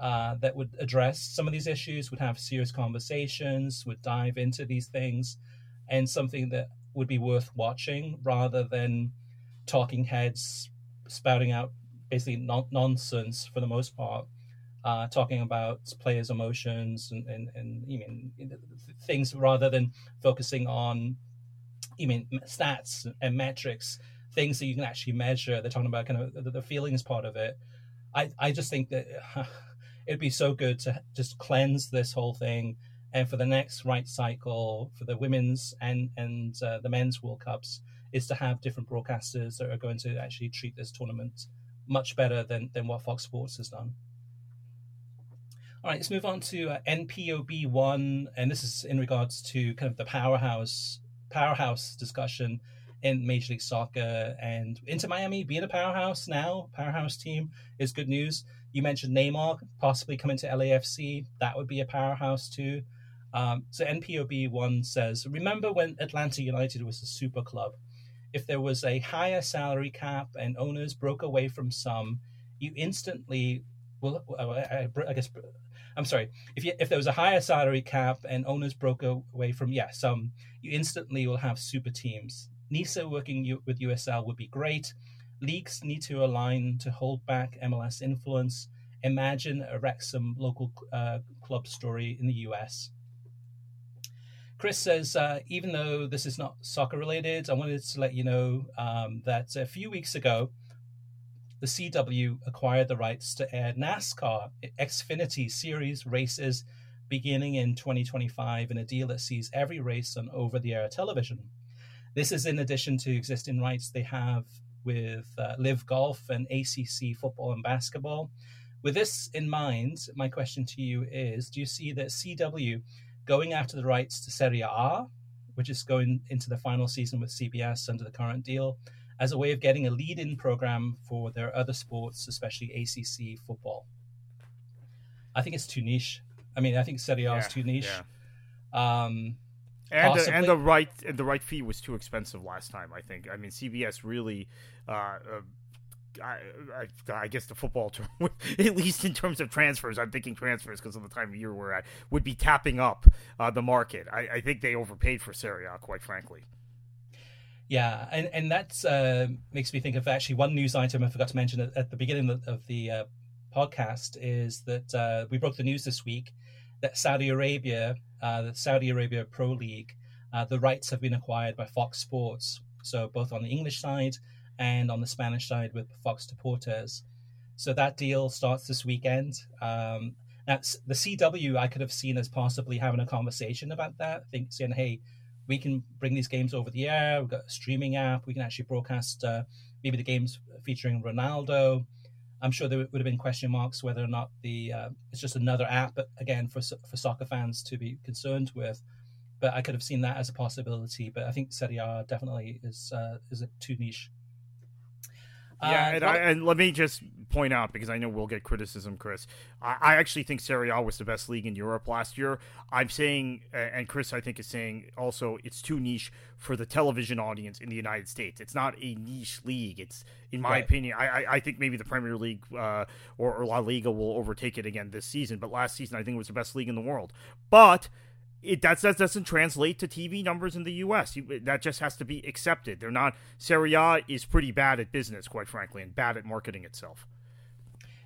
Speaker 1: uh, that would address some of these issues, would have serious conversations, would dive into these things, and something that would be worth watching rather than talking heads spouting out basically non- nonsense for the most part, uh, talking about players' emotions and, and, and you mean things rather than focusing on you mean stats and metrics things that you can actually measure. They're talking about kind of the, the feelings part of it. I, I just think that it'd be so good to just cleanse this whole thing. And for the next right cycle, for the women's and and uh, the men's World Cups, is to have different broadcasters that are going to actually treat this tournament much better than than what Fox Sports has done. All right, let's move on to uh, NPOB one, and this is in regards to kind of the powerhouse powerhouse discussion in Major League Soccer and Inter Miami being a powerhouse now, powerhouse team is good news. You mentioned Neymar possibly coming to LAFC, that would be a powerhouse too. Um, so NPOB one says, remember when Atlanta United was a super club? If there was a higher salary cap and owners broke away from some, you instantly well, I, I guess I'm sorry. If you, if there was a higher salary cap and owners broke away from yeah some, you instantly will have super teams. NISA working with USL would be great. Leagues need to align to hold back MLS influence. Imagine a Wrexham local uh, club story in the US. Chris says, uh, even though this is not soccer related, I wanted to let you know um, that a few weeks ago, the CW acquired the rights to air NASCAR Xfinity Series races beginning in 2025 in a deal that sees every race on over the air television. This is in addition to existing rights they have with uh, LIV Golf and ACC football and basketball. With this in mind, my question to you is Do you see that CW going after the rights to Serie A, which is going into the final season with CBS under the current deal, as a way of getting a lead in program for their other sports, especially ACC football? I think it's too niche. I mean, I think Serie A yeah, is too niche. Yeah. Um,
Speaker 2: and the, and the right and the right fee was too expensive last time. I think. I mean, CBS really. Uh, uh, I, I, I, guess the football term, at least in terms of transfers, I'm thinking transfers because of the time of year we're at, would be tapping up uh, the market. I, I, think they overpaid for Serie A, quite frankly.
Speaker 1: Yeah, and and that uh, makes me think of actually one news item I forgot to mention at, at the beginning of, of the uh, podcast is that uh, we broke the news this week that Saudi Arabia, uh, the Saudi Arabia Pro League, uh, the rights have been acquired by Fox Sports. So both on the English side and on the Spanish side with Fox Deportes. So that deal starts this weekend. Um, that's the CW. I could have seen as possibly having a conversation about that, think saying, "Hey, we can bring these games over the air. We've got a streaming app. We can actually broadcast uh, maybe the games featuring Ronaldo." I'm sure there would have been question marks whether or not the uh, it's just another app, again for for soccer fans to be concerned with. But I could have seen that as a possibility. But I think Serie A definitely is uh, is a too niche.
Speaker 2: Yeah, uh, and, I, and, let me just point out because I know we'll get criticism, Chris. I, I, actually think Serie A was the best league in Europe last year. I'm saying, and Chris, I think is saying also, it's too niche for the television audience in the United States. It's not a niche league. It's, in my right. opinion, I, I think maybe the Premier League uh, or, or La Liga will overtake it again this season. But last season, I think it was the best league in the world. But it that, that doesn't translate to TV numbers in the U.S. You, that just has to be accepted. They're not. Serie A is pretty bad at business, quite frankly, and bad at marketing itself.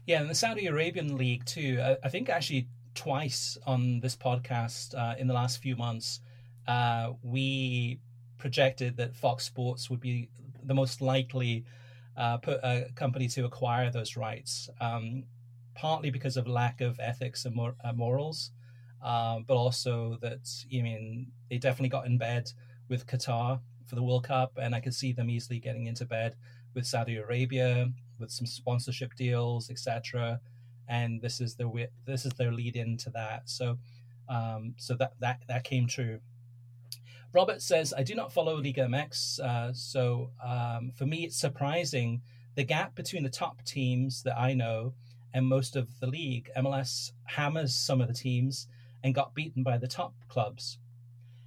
Speaker 1: Yeah, and the Saudi Arabian league too. I, I think actually twice on this podcast uh, in the last few months, uh, we projected that Fox Sports would be the most likely uh, put, a company to acquire those rights, um, partly because of lack of ethics and mor- uh, morals um, but also that I mean they definitely got in bed with Qatar for the World Cup, and I could see them easily getting into bed with Saudi Arabia with some sponsorship deals, etc. And this is their this is their lead into that. So, um, so that that that came true. Robert says, I do not follow Liga MX, uh, so um, for me it's surprising the gap between the top teams that I know and most of the league. MLS hammers some of the teams and got beaten by the top clubs.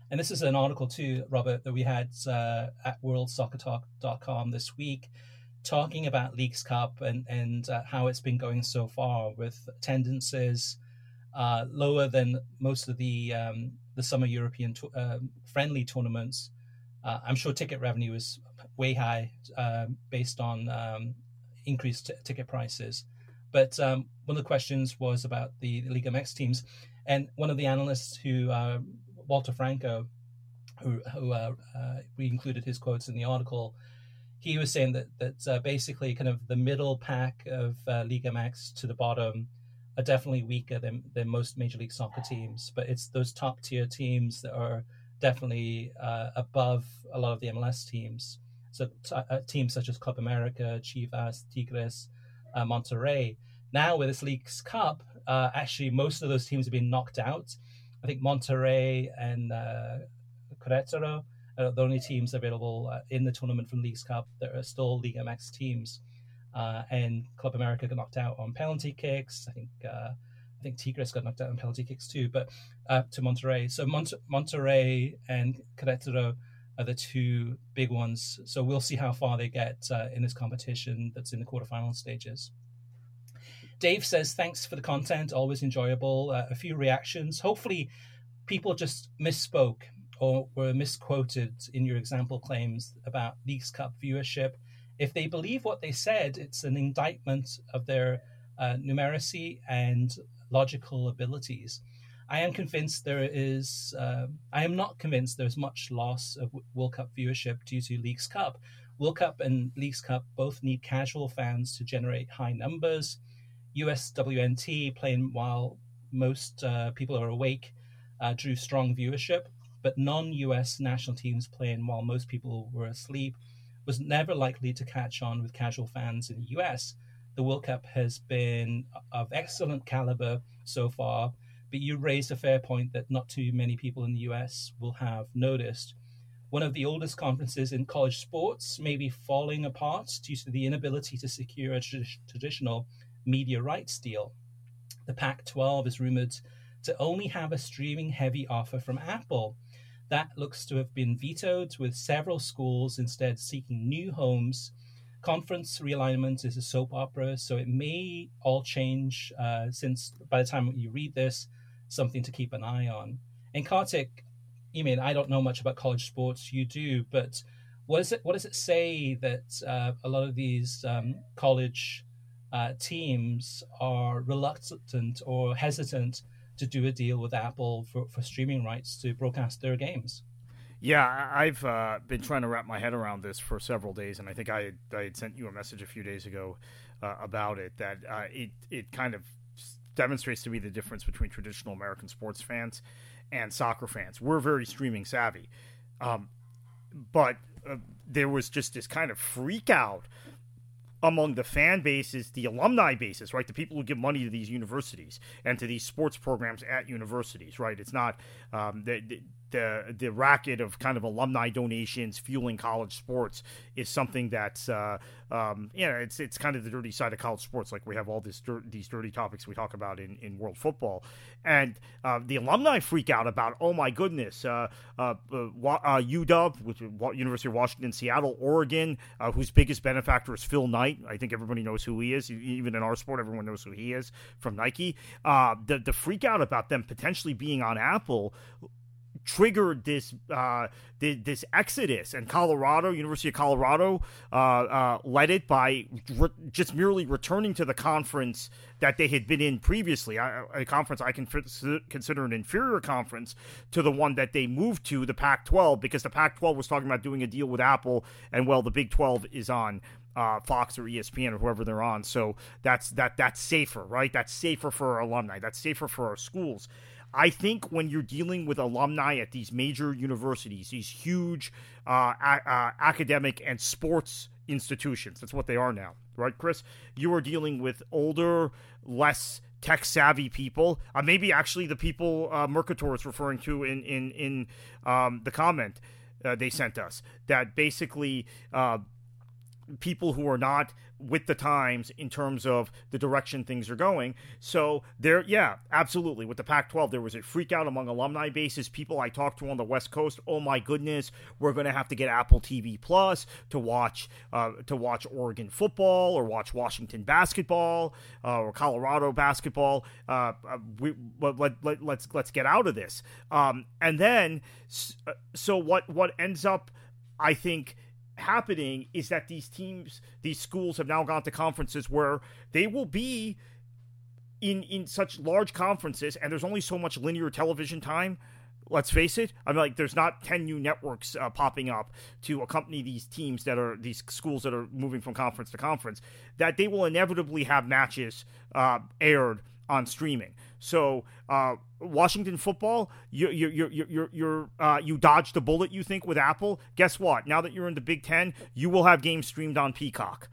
Speaker 1: And this is an article too, Robert, that we had uh, at worldsoccertalk.com this week, talking about Leagues Cup and and uh, how it's been going so far with attendances uh, lower than most of the um, the summer European to- um, friendly tournaments. Uh, I'm sure ticket revenue is way high um, based on um, increased t- ticket prices. But um, one of the questions was about the, the Liga MX teams. And one of the analysts who, uh, Walter Franco, who, who uh, uh, we included his quotes in the article, he was saying that that uh, basically kind of the middle pack of uh, Liga MX to the bottom are definitely weaker than than most Major League Soccer teams, but it's those top tier teams that are definitely uh, above a lot of the MLS teams. So uh, teams such as Club America, Chivas, Tigres, uh, Monterrey. Now with this Leagues Cup, uh, actually most of those teams have been knocked out. I think Monterrey and uh, Querétaro are the only teams available uh, in the tournament from Leagues Cup that are still Liga MX teams. Uh, and Club America got knocked out on penalty kicks. I think uh, I think Tigres got knocked out on penalty kicks too, but uh, to Monterrey. So Mont- Monterrey and Querétaro are the two big ones. So we'll see how far they get uh, in this competition that's in the quarterfinal stages. Dave says, thanks for the content, always enjoyable. Uh, a few reactions. Hopefully, people just misspoke or were misquoted in your example claims about Leagues Cup viewership. If they believe what they said, it's an indictment of their uh, numeracy and logical abilities. I am convinced there is. Uh, I am not convinced there's much loss of World Cup viewership due to Leagues Cup. World Cup and Leagues Cup both need casual fans to generate high numbers. USWNT playing while most uh, people are awake uh, drew strong viewership, but non-US national teams playing while most people were asleep was never likely to catch on with casual fans in the US. The World Cup has been of excellent caliber so far but you raised a fair point that not too many people in the US will have noticed. One of the oldest conferences in college sports may be falling apart due to the inability to secure a tra- traditional media rights deal. The Pac 12 is rumored to only have a streaming heavy offer from Apple. That looks to have been vetoed, with several schools instead seeking new homes. Conference realignment is a soap opera, so it may all change uh, since by the time you read this, something to keep an eye on. And Kartik, you mean I don't know much about college sports. You do, but what is it? What does it say that uh, a lot of these um, college uh, teams are reluctant or hesitant to do a deal with Apple for, for streaming rights to broadcast their games?
Speaker 2: Yeah, I've uh, been trying to wrap my head around this for several days, and I think I had, I had sent you a message a few days ago uh, about it. That uh, it it kind of demonstrates to me the difference between traditional American sports fans and soccer fans. We're very streaming savvy, um, but uh, there was just this kind of freak out among the fan bases, the alumni bases, right? The people who give money to these universities and to these sports programs at universities, right? It's not um, the the racket of kind of alumni donations fueling college sports is something that's uh, um, you know it's it's kind of the dirty side of college sports. Like we have all this these dirty topics we talk about in, in world football, and uh, the alumni freak out about oh my goodness, uh, uh, uh UW, which University of Washington, Seattle, Oregon, uh, whose biggest benefactor is Phil Knight. I think everybody knows who he is. Even in our sport, everyone knows who he is from Nike. Uh, the the freak out about them potentially being on Apple triggered this uh, this exodus, and Colorado, University of Colorado, uh, uh, led it by re- just merely returning to the conference that they had been in previously, a conference I can consider an inferior conference to the one that they moved to, the Pac-12, because the Pac-12 was talking about doing a deal with Apple, and well, the Big 12 is on. Uh, Fox or ESPN or whoever they're on, so that's that that's safer, right? That's safer for our alumni. That's safer for our schools. I think when you're dealing with alumni at these major universities, these huge uh, a- uh, academic and sports institutions, that's what they are now, right, Chris? You are dealing with older, less tech savvy people. Uh, maybe actually the people uh, Mercator is referring to in in in um, the comment uh, they sent us that basically uh, people who are not with the times in terms of the direction things are going. So there, yeah, absolutely. With the Pac-12, there was a freak out among alumni bases. People I talked to on the West Coast. Oh my goodness, we're going to have to get Apple TV Plus to watch uh, to watch Oregon football or watch Washington basketball uh, or Colorado basketball. Uh, uh we, let, let, let, let's let's get out of this. Um, and then, uh, so what what ends up, I think happening is that these teams, these schools have now gone to conferences where they will be in in such large conferences, and there's only so much linear television time let's face it. I'm like, there's not ten new networks uh, popping up to accompany these teams that are these schools that are moving from conference to conference. That they will inevitably have matches uh, aired on streaming. So uh, Washington football, you you you you you uh, you dodged the bullet. You think with Apple? Guess what? Now that you're in the Big Ten, you will have games streamed on Peacock.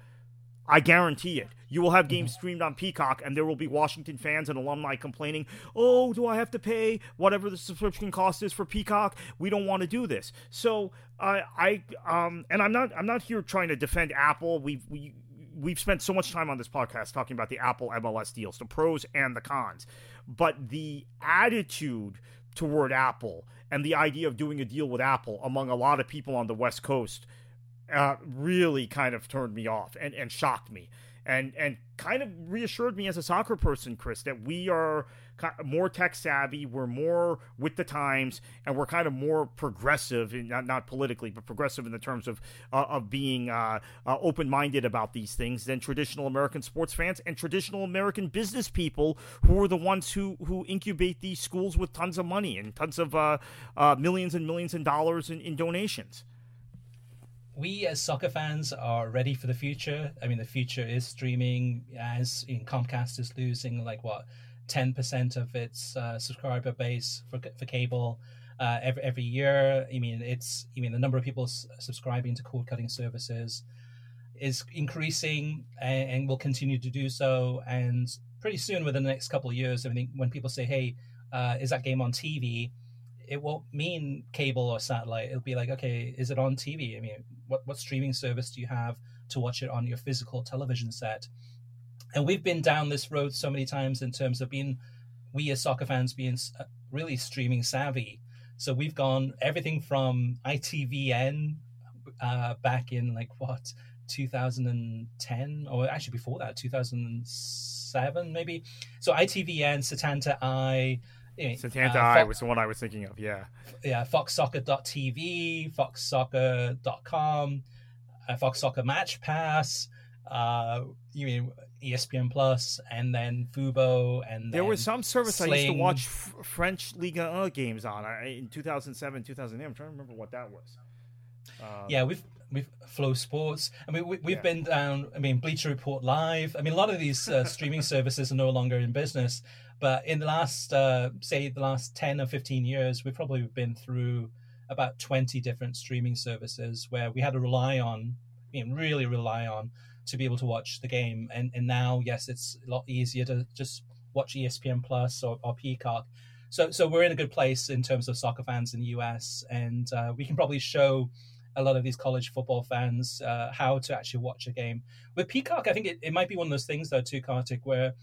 Speaker 2: I guarantee it. You will have games streamed on Peacock, and there will be Washington fans and alumni complaining, "Oh, do I have to pay whatever the subscription cost is for Peacock? We don't want to do this." So I, I, um, and I'm not, I'm not here trying to defend Apple. We've, we, we've spent so much time on this podcast talking about the Apple MLS deals, the pros and the cons, but the attitude toward Apple and the idea of doing a deal with Apple among a lot of people on the West Coast uh, really kind of turned me off and, and shocked me and and kind of reassured me as a soccer person, Chris, that we are more tech savvy, we're more with the times, and we're kind of more progressive, not not politically, but progressive in the terms of uh, of being uh, uh, open minded about these things than traditional American sports fans and traditional American business people who are the ones who who incubate these schools with tons of money and tons of uh, uh, millions and millions of dollars in, in donations
Speaker 1: we as soccer fans are ready for the future. I mean, the future is streaming. As in Comcast is losing like what ten percent of its uh, subscriber base for for cable uh, every every year. I mean, it's I mean the number of people s- subscribing to cord cutting services is increasing and, and, will continue to do so. And pretty soon, within the next couple of years, I mean, when people say, "Hey, uh, is that game on TV?" it won't mean cable or satellite. It'll be like, okay, is it on TV? I mean, what what streaming service do you have to watch it on your physical television set? And we've been down this road so many times in terms of being we as soccer fans being uh, really streaming savvy. So we've gone everything from ITVN uh, back in like what 2010 or actually before that 2007 maybe. So ITVN, Setanta I
Speaker 2: Setanta uh, Eye was the one I was thinking of. Yeah.
Speaker 1: Yeah. FoxSoccer.tv, FoxSoccer.com, uh, Fox Soccer Match Pass. Uh, you mean ESPN Plus, and then Fubo, and
Speaker 2: there was some service Sling. I used to watch f- French Liga 1 games on in 2007, 2008. I'm trying to remember what that was.
Speaker 1: Um, yeah, we've we've FloSports. I mean, we, have yeah. been down. I mean, Bleacher Report Live. I mean, a lot of these uh, streaming services are no longer in business. But in the last, uh, say, the last 10 or 15 years, we've probably been through about 20 different streaming services where we had to rely on, I mean, really rely on to be able to watch the game. And, and now, yes, it's a lot easier to just watch ESPN Plus or, or Peacock. So, so we're in a good place in terms of soccer fans in the US, and uh, we can probably show a lot of these college football fans uh, how to actually watch a game. With Peacock, I think it, it might be one of those things, though, too, Kartik, where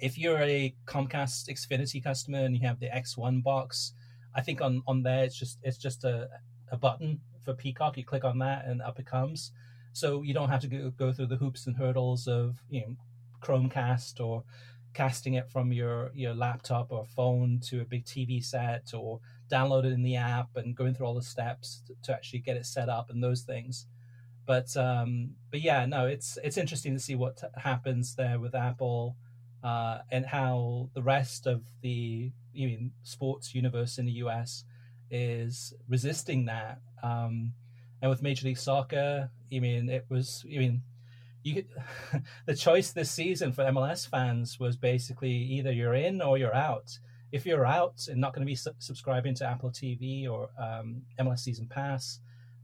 Speaker 1: if you're a Comcast Xfinity customer and you have the X1 box, I think on on there it's just it's just a a button for Peacock. You click on that and up it comes. So you don't have to go, go through the hoops and hurdles of you know Chromecast or casting it from your your laptop or phone to a big TV set or download it in the app and going through all the steps to, to actually get it set up and those things. But um, but yeah, no, it's it's interesting to see what t- happens there with Apple uh, and how the rest of the you mean sports universe in the US is resisting that. Um, and with Major League Soccer, you mean it was you mean you could, the choice this season for MLS fans was basically either you're in or you're out. If you're out and not going to be su- subscribing to Apple TV or um, MLS Season Pass,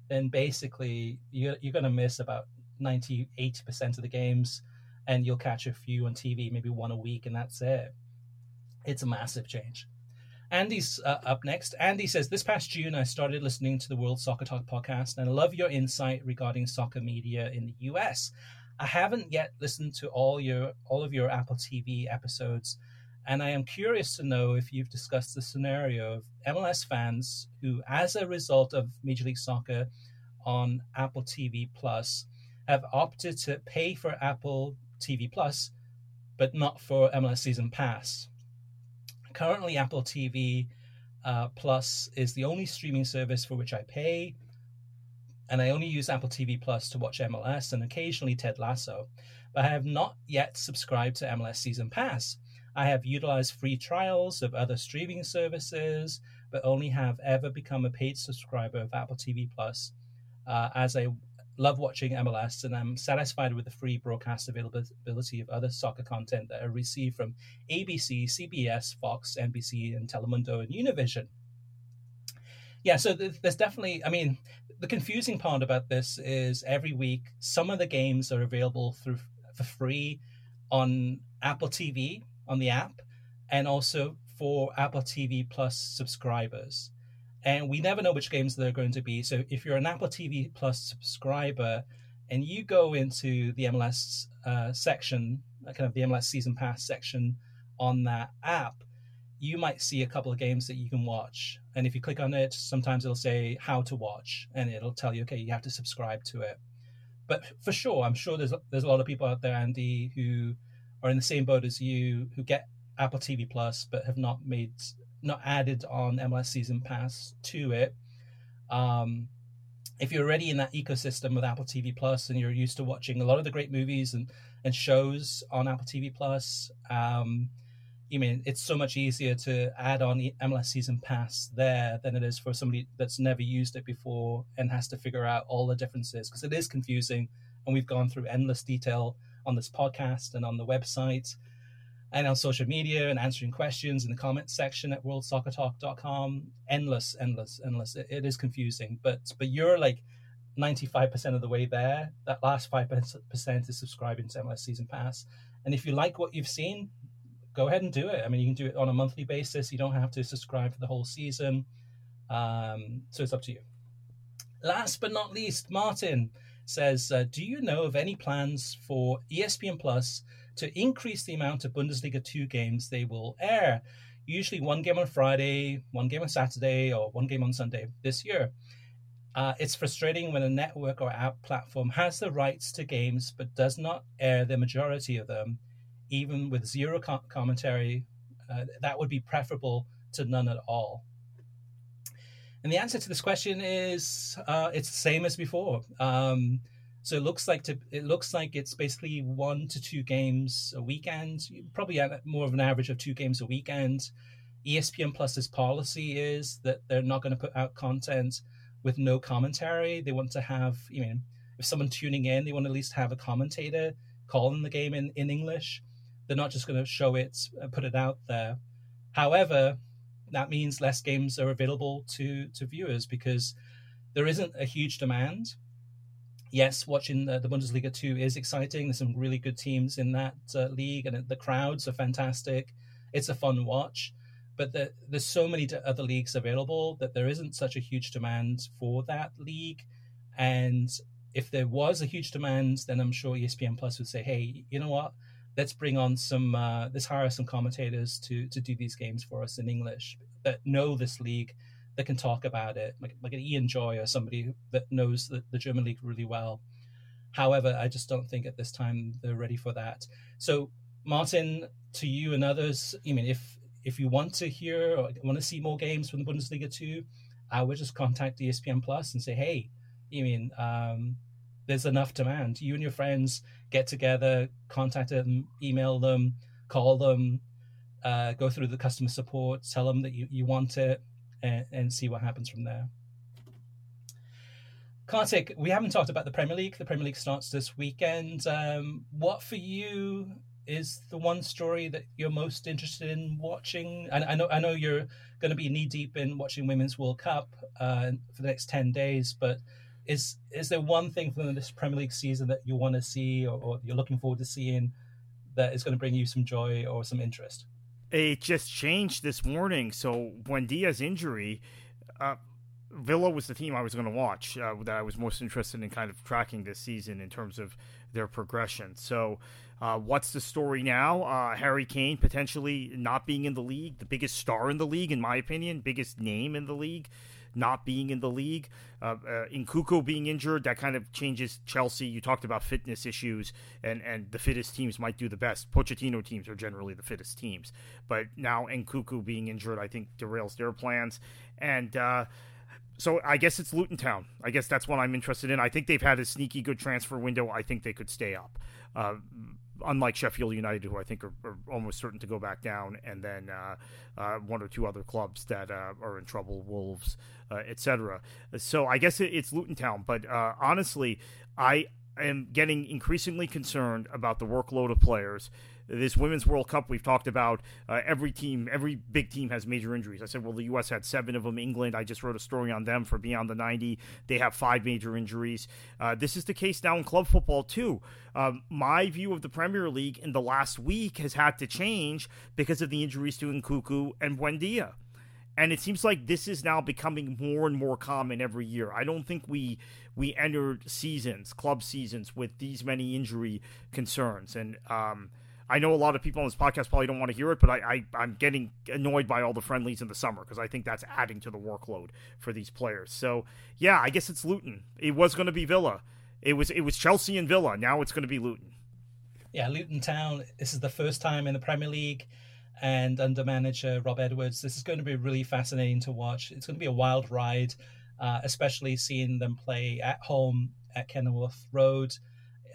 Speaker 1: then basically you're, you're going to miss about 90, 80% of the games and you'll catch a few on TV, maybe one a week, and that's it. It's a massive change. Andy's uh, up next. Andy says, This past June, I started listening to the World Soccer Talk podcast, and I love your insight regarding soccer media in the US. I haven't yet listened to all your all of your Apple TV episodes, and I am curious to know if you've discussed the scenario of MLS fans who, as a result of Major League Soccer on Apple TV Plus, have opted to pay for Apple TV Plus, but not for MLS Season Pass. Currently, Apple TV uh, Plus is the only streaming service for which I pay, and I only use Apple TV Plus to watch MLS and occasionally Ted Lasso. But I have not yet subscribed to MLS Season Pass. I have utilized free trials of other streaming services, but only have ever become a paid subscriber of Apple TV Plus, uh, as I love watching MLS and I'm satisfied with the free broadcast availability of other soccer content that I receive from ABC, CBS, Fox, NBC, and Telemundo and Univision. Yeah, so there's definitely, I mean, the confusing part about this is every week some of the games are available through for free on Apple TV on the app and also for Apple TV Plus subscribers. And we never know which games they're going to be. So if you're an Apple TV Plus subscriber and you go into the MLS uh, section, kind of the MLS season pass section on that app, you might see a couple of games that you can watch. And if you click on it, sometimes it'll say how to watch and it'll tell you, okay, you have to subscribe to it. But for sure, I'm sure there's there's a lot of people out there, Andy, who are in the same boat as you, who get Apple TV Plus but have not made not added on MLS Season Pass to it. Um, if you're already in that ecosystem with Apple TV Plus and you're used to watching a lot of the great movies and, and shows on Apple TV Plus, um, I mean, it's so much easier to add on MLS Season Pass there than it is for somebody that's never used it before and has to figure out all the differences because it is confusing. And we've gone through endless detail on this podcast and on the website and on social media and answering questions in the comments section at worldsoccertalk.com. Endless, endless, endless. It, it is confusing, but but you're like 95% of the way there. That last 5% is subscribing to MLS Season Pass. And if you like what you've seen, go ahead and do it. I mean, you can do it on a monthly basis. You don't have to subscribe for the whole season. Um, so it's up to you. Last but not least, Martin says, uh, "Do you know of any plans for ESPN Plus to increase the amount of Bundesliga 2 games they will air. Usually one game on Friday, one game on Saturday, or one game on Sunday this year. Uh, it's frustrating when a network or app platform has the rights to games but does not air the majority of them, even with zero co- commentary. Uh, that would be preferable to none at all. And the answer to this question is uh, it's the same as before. Um, so it looks like to, it looks like it's basically one to two games a weekend, probably more of an average of two games a weekend. ESPN Plus's policy is that they're not going to put out content with no commentary. They want to have, you know, if someone tuning in, they want to at least have a commentator calling the game in, in English. They're not just going to show it, uh, put it out there. However, that means less games are available to to viewers because there isn't a huge demand yes, watching the, the, Bundesliga 2 is exciting. There's some really good teams in that uh, league, and the crowds are fantastic. It's a fun watch. But the, there's so many other leagues available that there isn't such a huge demand for that league. And if there was a huge demand, then I'm sure ESPN Plus would say, hey, you know what? Let's bring on some, uh, let's hire some commentators to, to do these games for us in English that know this league that can talk about it, like like an Ian Joy or somebody that knows the, the German league really well. However, I just don't think at this time they're ready for that. So, Martin, to you and others, I mean, if if you want to hear or want to see more games from the Bundesliga two, I would just contact ESPN Plus and say, hey, you mean um, there's enough demand. You and your friends get together, contact them, email them, call them, uh, go through the customer support, tell them that you, you want it, and, and see what happens from there. Kartik, we haven't talked about the Premier League. The Premier League starts this weekend. Um, what for you is the one story that you're most interested in watching? I, I know I know you're going to be knee deep in watching Women's World Cup uh, for the next ten days, but is is there one thing from this Premier League season that you want to see or, or you're looking forward to seeing that is going to bring you some joy or some interest?
Speaker 2: It just changed this morning. So Buendia's injury, uh, Villa was the team I was going to watch uh, that I was most interested in kind of tracking this season in terms of their progression. So, uh, what's the story now? Uh, Harry Kane potentially not being in the league, the biggest star in the league, in my opinion, biggest name in the league not being in the league. Uh, uh, being injured, that kind of changes Chelsea. You talked about fitness issues, and, and the fittest teams might do the best. Pochettino teams are generally the fittest teams. But now Nkunku being injured, I think, derails their plans. And, uh, so I guess it's Luton Town. I guess that's what I'm interested in. I think they've had a sneaky good transfer window. I think they could stay up. Uh, unlike Sheffield United, who I think are, are almost certain to go back down, and then uh, uh, one or two other clubs that uh, are in trouble, Wolves, uh, etc. So I guess it, it's Luton Town, but uh, honestly, I am getting increasingly concerned about the workload of players this Women's World Cup we've talked about, uh, every team, every big team has major injuries. I said, well, the U.S. had seven of them. England, I just wrote a story on them for Beyond the 90. They have five major injuries. Uh, this is the case now in club football, too. Um, my view of the Premier League in the last week has had to change because of the injuries to Nkunku and Buendia. And it seems like this is now becoming more and more common every year. I don't think we we entered seasons, club seasons, with these many injury concerns. And um, I know a lot of people on this podcast probably don't want to hear it, but I, I am getting annoyed by all the friendlies in the summer because I think that's adding to the workload for these players. So yeah, I guess it's Luton. It was going to be Villa. It was it was Chelsea and Villa. Now it's going to be Luton.
Speaker 1: Yeah, Luton Town. This is the first time in the Premier League, and under manager Rob Edwards, this is going to be really fascinating to watch. It's going to be a wild ride, uh, especially seeing them play at home at Kenilworth Road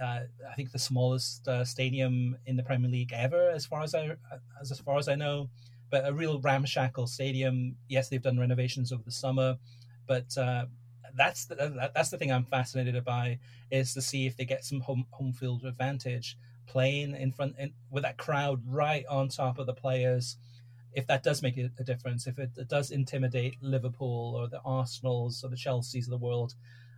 Speaker 1: uh, I think the smallest uh, stadium in the Premier League ever, as far as I as, as far as I know. But a real ramshackle stadium. Yes, they've done renovations over the summer, but uh, that's the that's the thing I'm fascinated by is to see if they get some home home field advantage playing in front in, with that crowd right on top of the players. If that does make a difference, if it, it does intimidate Liverpool or the Arsenals or the Chelseas of the world,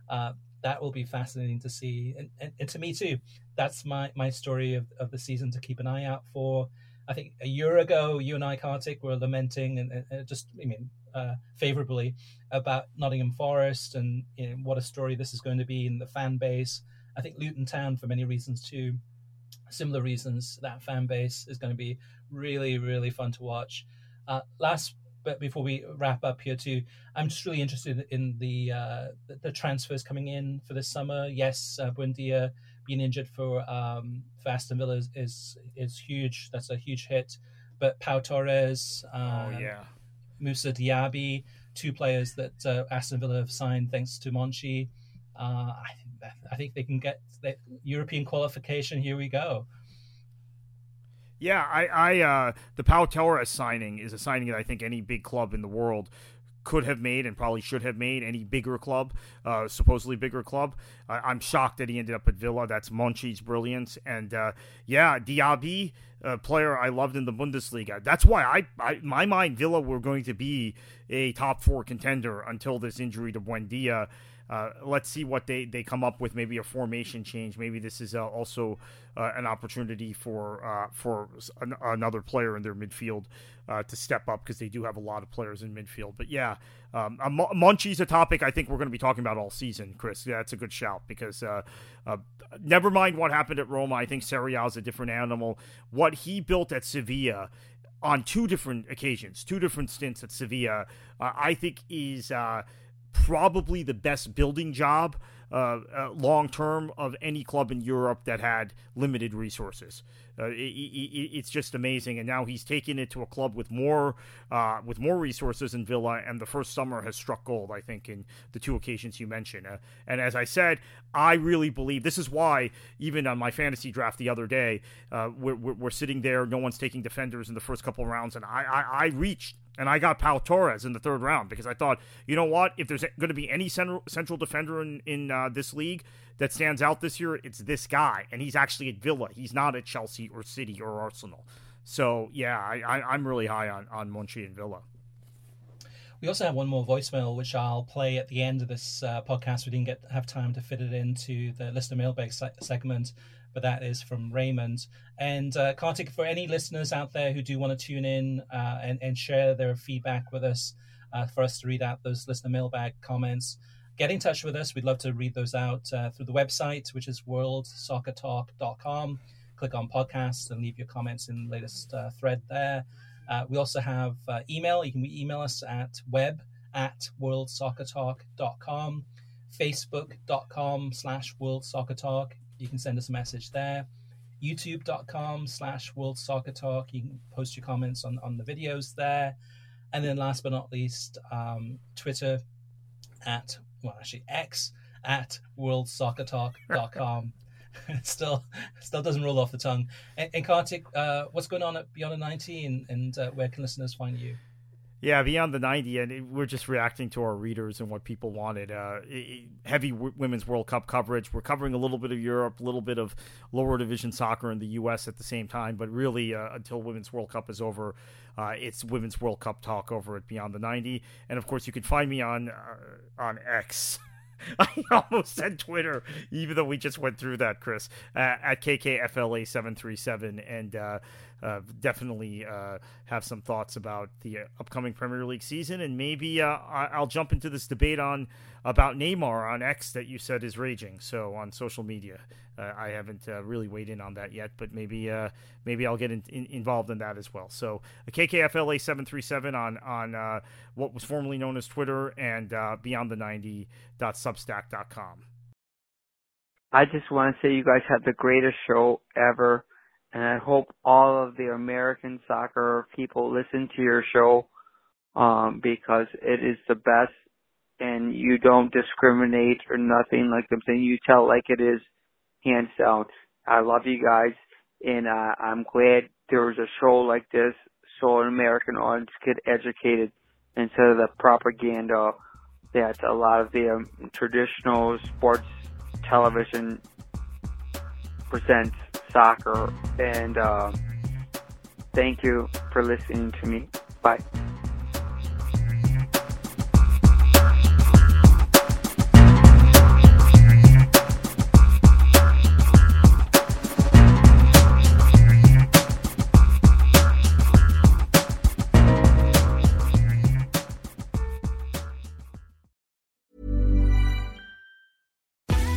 Speaker 1: uh, that will be fascinating to see. And, and, and, to me too, that's my, my story of, of the season to keep an eye out for. I think a year ago, you and I, Kartik, were lamenting and, and just, I mean, uh, favorably about Nottingham Forest and you know, what a story this is going to be in the fan base. I think Luton Town, for many reasons too, similar reasons, that fan base is going to be really, really fun to watch. Uh, last but before we wrap up here too, I'm just really interested in the uh, the, transfers coming in for this summer. Yes, uh, Buendia being injured for um, for Aston Villa is, is, is huge. That's a huge hit. But Pau Torres,
Speaker 2: oh, um, oh yeah,
Speaker 1: Moussa Diaby, two players that uh, Aston Villa have signed thanks to Monchi. Uh, I think that, I think they can get the European qualification. Here we go.
Speaker 2: Yeah, I, I uh, the Pau Torres signing is a signing that I think any big club in the world could have made and probably should have made any bigger club, uh, supposedly bigger club. I'm shocked that he ended up at Villa. That's Monchi's brilliance. And uh, yeah, Diaby, a player I loved in the Bundesliga. That's why I, I, my mind, Villa were going to be a top four contender until this injury to Buendia. Uh, let's see what they, they come up with. Maybe a formation change. Maybe this is uh, also uh, an opportunity for uh, for an, another player in their midfield uh, to step up because they do have a lot of players in midfield. But yeah, um, Monchi's a topic I think we're going to be talking about all season, Chris. Yeah, that's a good shout because never mind what happened at Roma. I think Serie A is a different animal. What he built at Sevilla on two different occasions, two different stints at Sevilla, uh, I think is uh, probably the best building job uh, uh, long term of any club in Europe that had limited resources. Uh, it, it, it's just amazing, and now he's taken it to a club with more uh, with more resources in Villa, and the first summer has struck gold. I think in the two occasions you mentioned, uh, and as I said, I really believe this is why even on my fantasy draft the other day, uh, we're, we're, sitting there, no one's taking defenders in the first couple rounds, and I, I, I reached and I got Pau Torres in the third round because I thought, you know what, if there's going to be any central central defender in in uh, this league that stands out this year, it's this guy, and he's actually at Villa. He's not at Chelsea or City or Arsenal. So yeah, I, I, am really high on on Monchi and Villa.
Speaker 1: We also have one more voicemail, which I'll play at the end of this uh, podcast. We didn't get have time to fit it into the listener mailbag se- segment, but that is from Raymond. And uh, Kartik, for any listeners out there who do want to tune in uh, and, and share their feedback with us, uh, for us to read out those listener mailbag comments, get in touch with us. We'd love to read those out uh, through the website, which is worldsoccertalk.com. Click on podcasts and leave your comments in the latest uh, thread there. Uh, we also have uh, email. You can email us at web at worldsoccertalk.com, facebook.com slash worldsoccertalk. You can send us a message there. youtube.com slash worldsoccertalk. You can post your comments on, on the videos there. And then last but not least, um, Twitter at well, actually X at worldsoccertalk.com. still still doesn't roll off the tongue. And, and Kartik, uh, what's going on at Beyond the 90 and, and uh, where can listeners find you?
Speaker 2: Yeah, beyond the 90, and it, we're just reacting to our readers and what people wanted. Uh, heavy w- women's World Cup coverage. We're covering a little bit of Europe, a little bit of lower division soccer in the U.S. at the same time, but really, uh, until Women's World Cup is over, uh, it's Women's World Cup talk over at Beyond the 90. And of course, you can find me on uh, on X. I almost said Twitter, even though we just went through that, Chris, uh, at KKFLA737. And uh, uh, definitely uh, have some thoughts about the uh, upcoming Premier League season. And maybe uh, I'll jump into this debate on about Neymar on X that you said is raging. So on social media, uh, I haven't really weighed in on that yet, but maybe maybe I'll get in, in, involved in that as well. So KKFLA737 on, on what was formerly known as Twitter and beyond the 90.substack.com.
Speaker 6: I just want to say you guys have the greatest show ever, and I hope all of the American soccer people listen to your show um, because it is the best, and you don't discriminate or nothing like I'm saying. You tell like it is, hands down. I love you guys, and uh, I'm glad there was a show like this so an American audience get educated instead of the propaganda that a lot of the um, traditional sports television presents soccer. And uh, thank you for listening to me. Bye.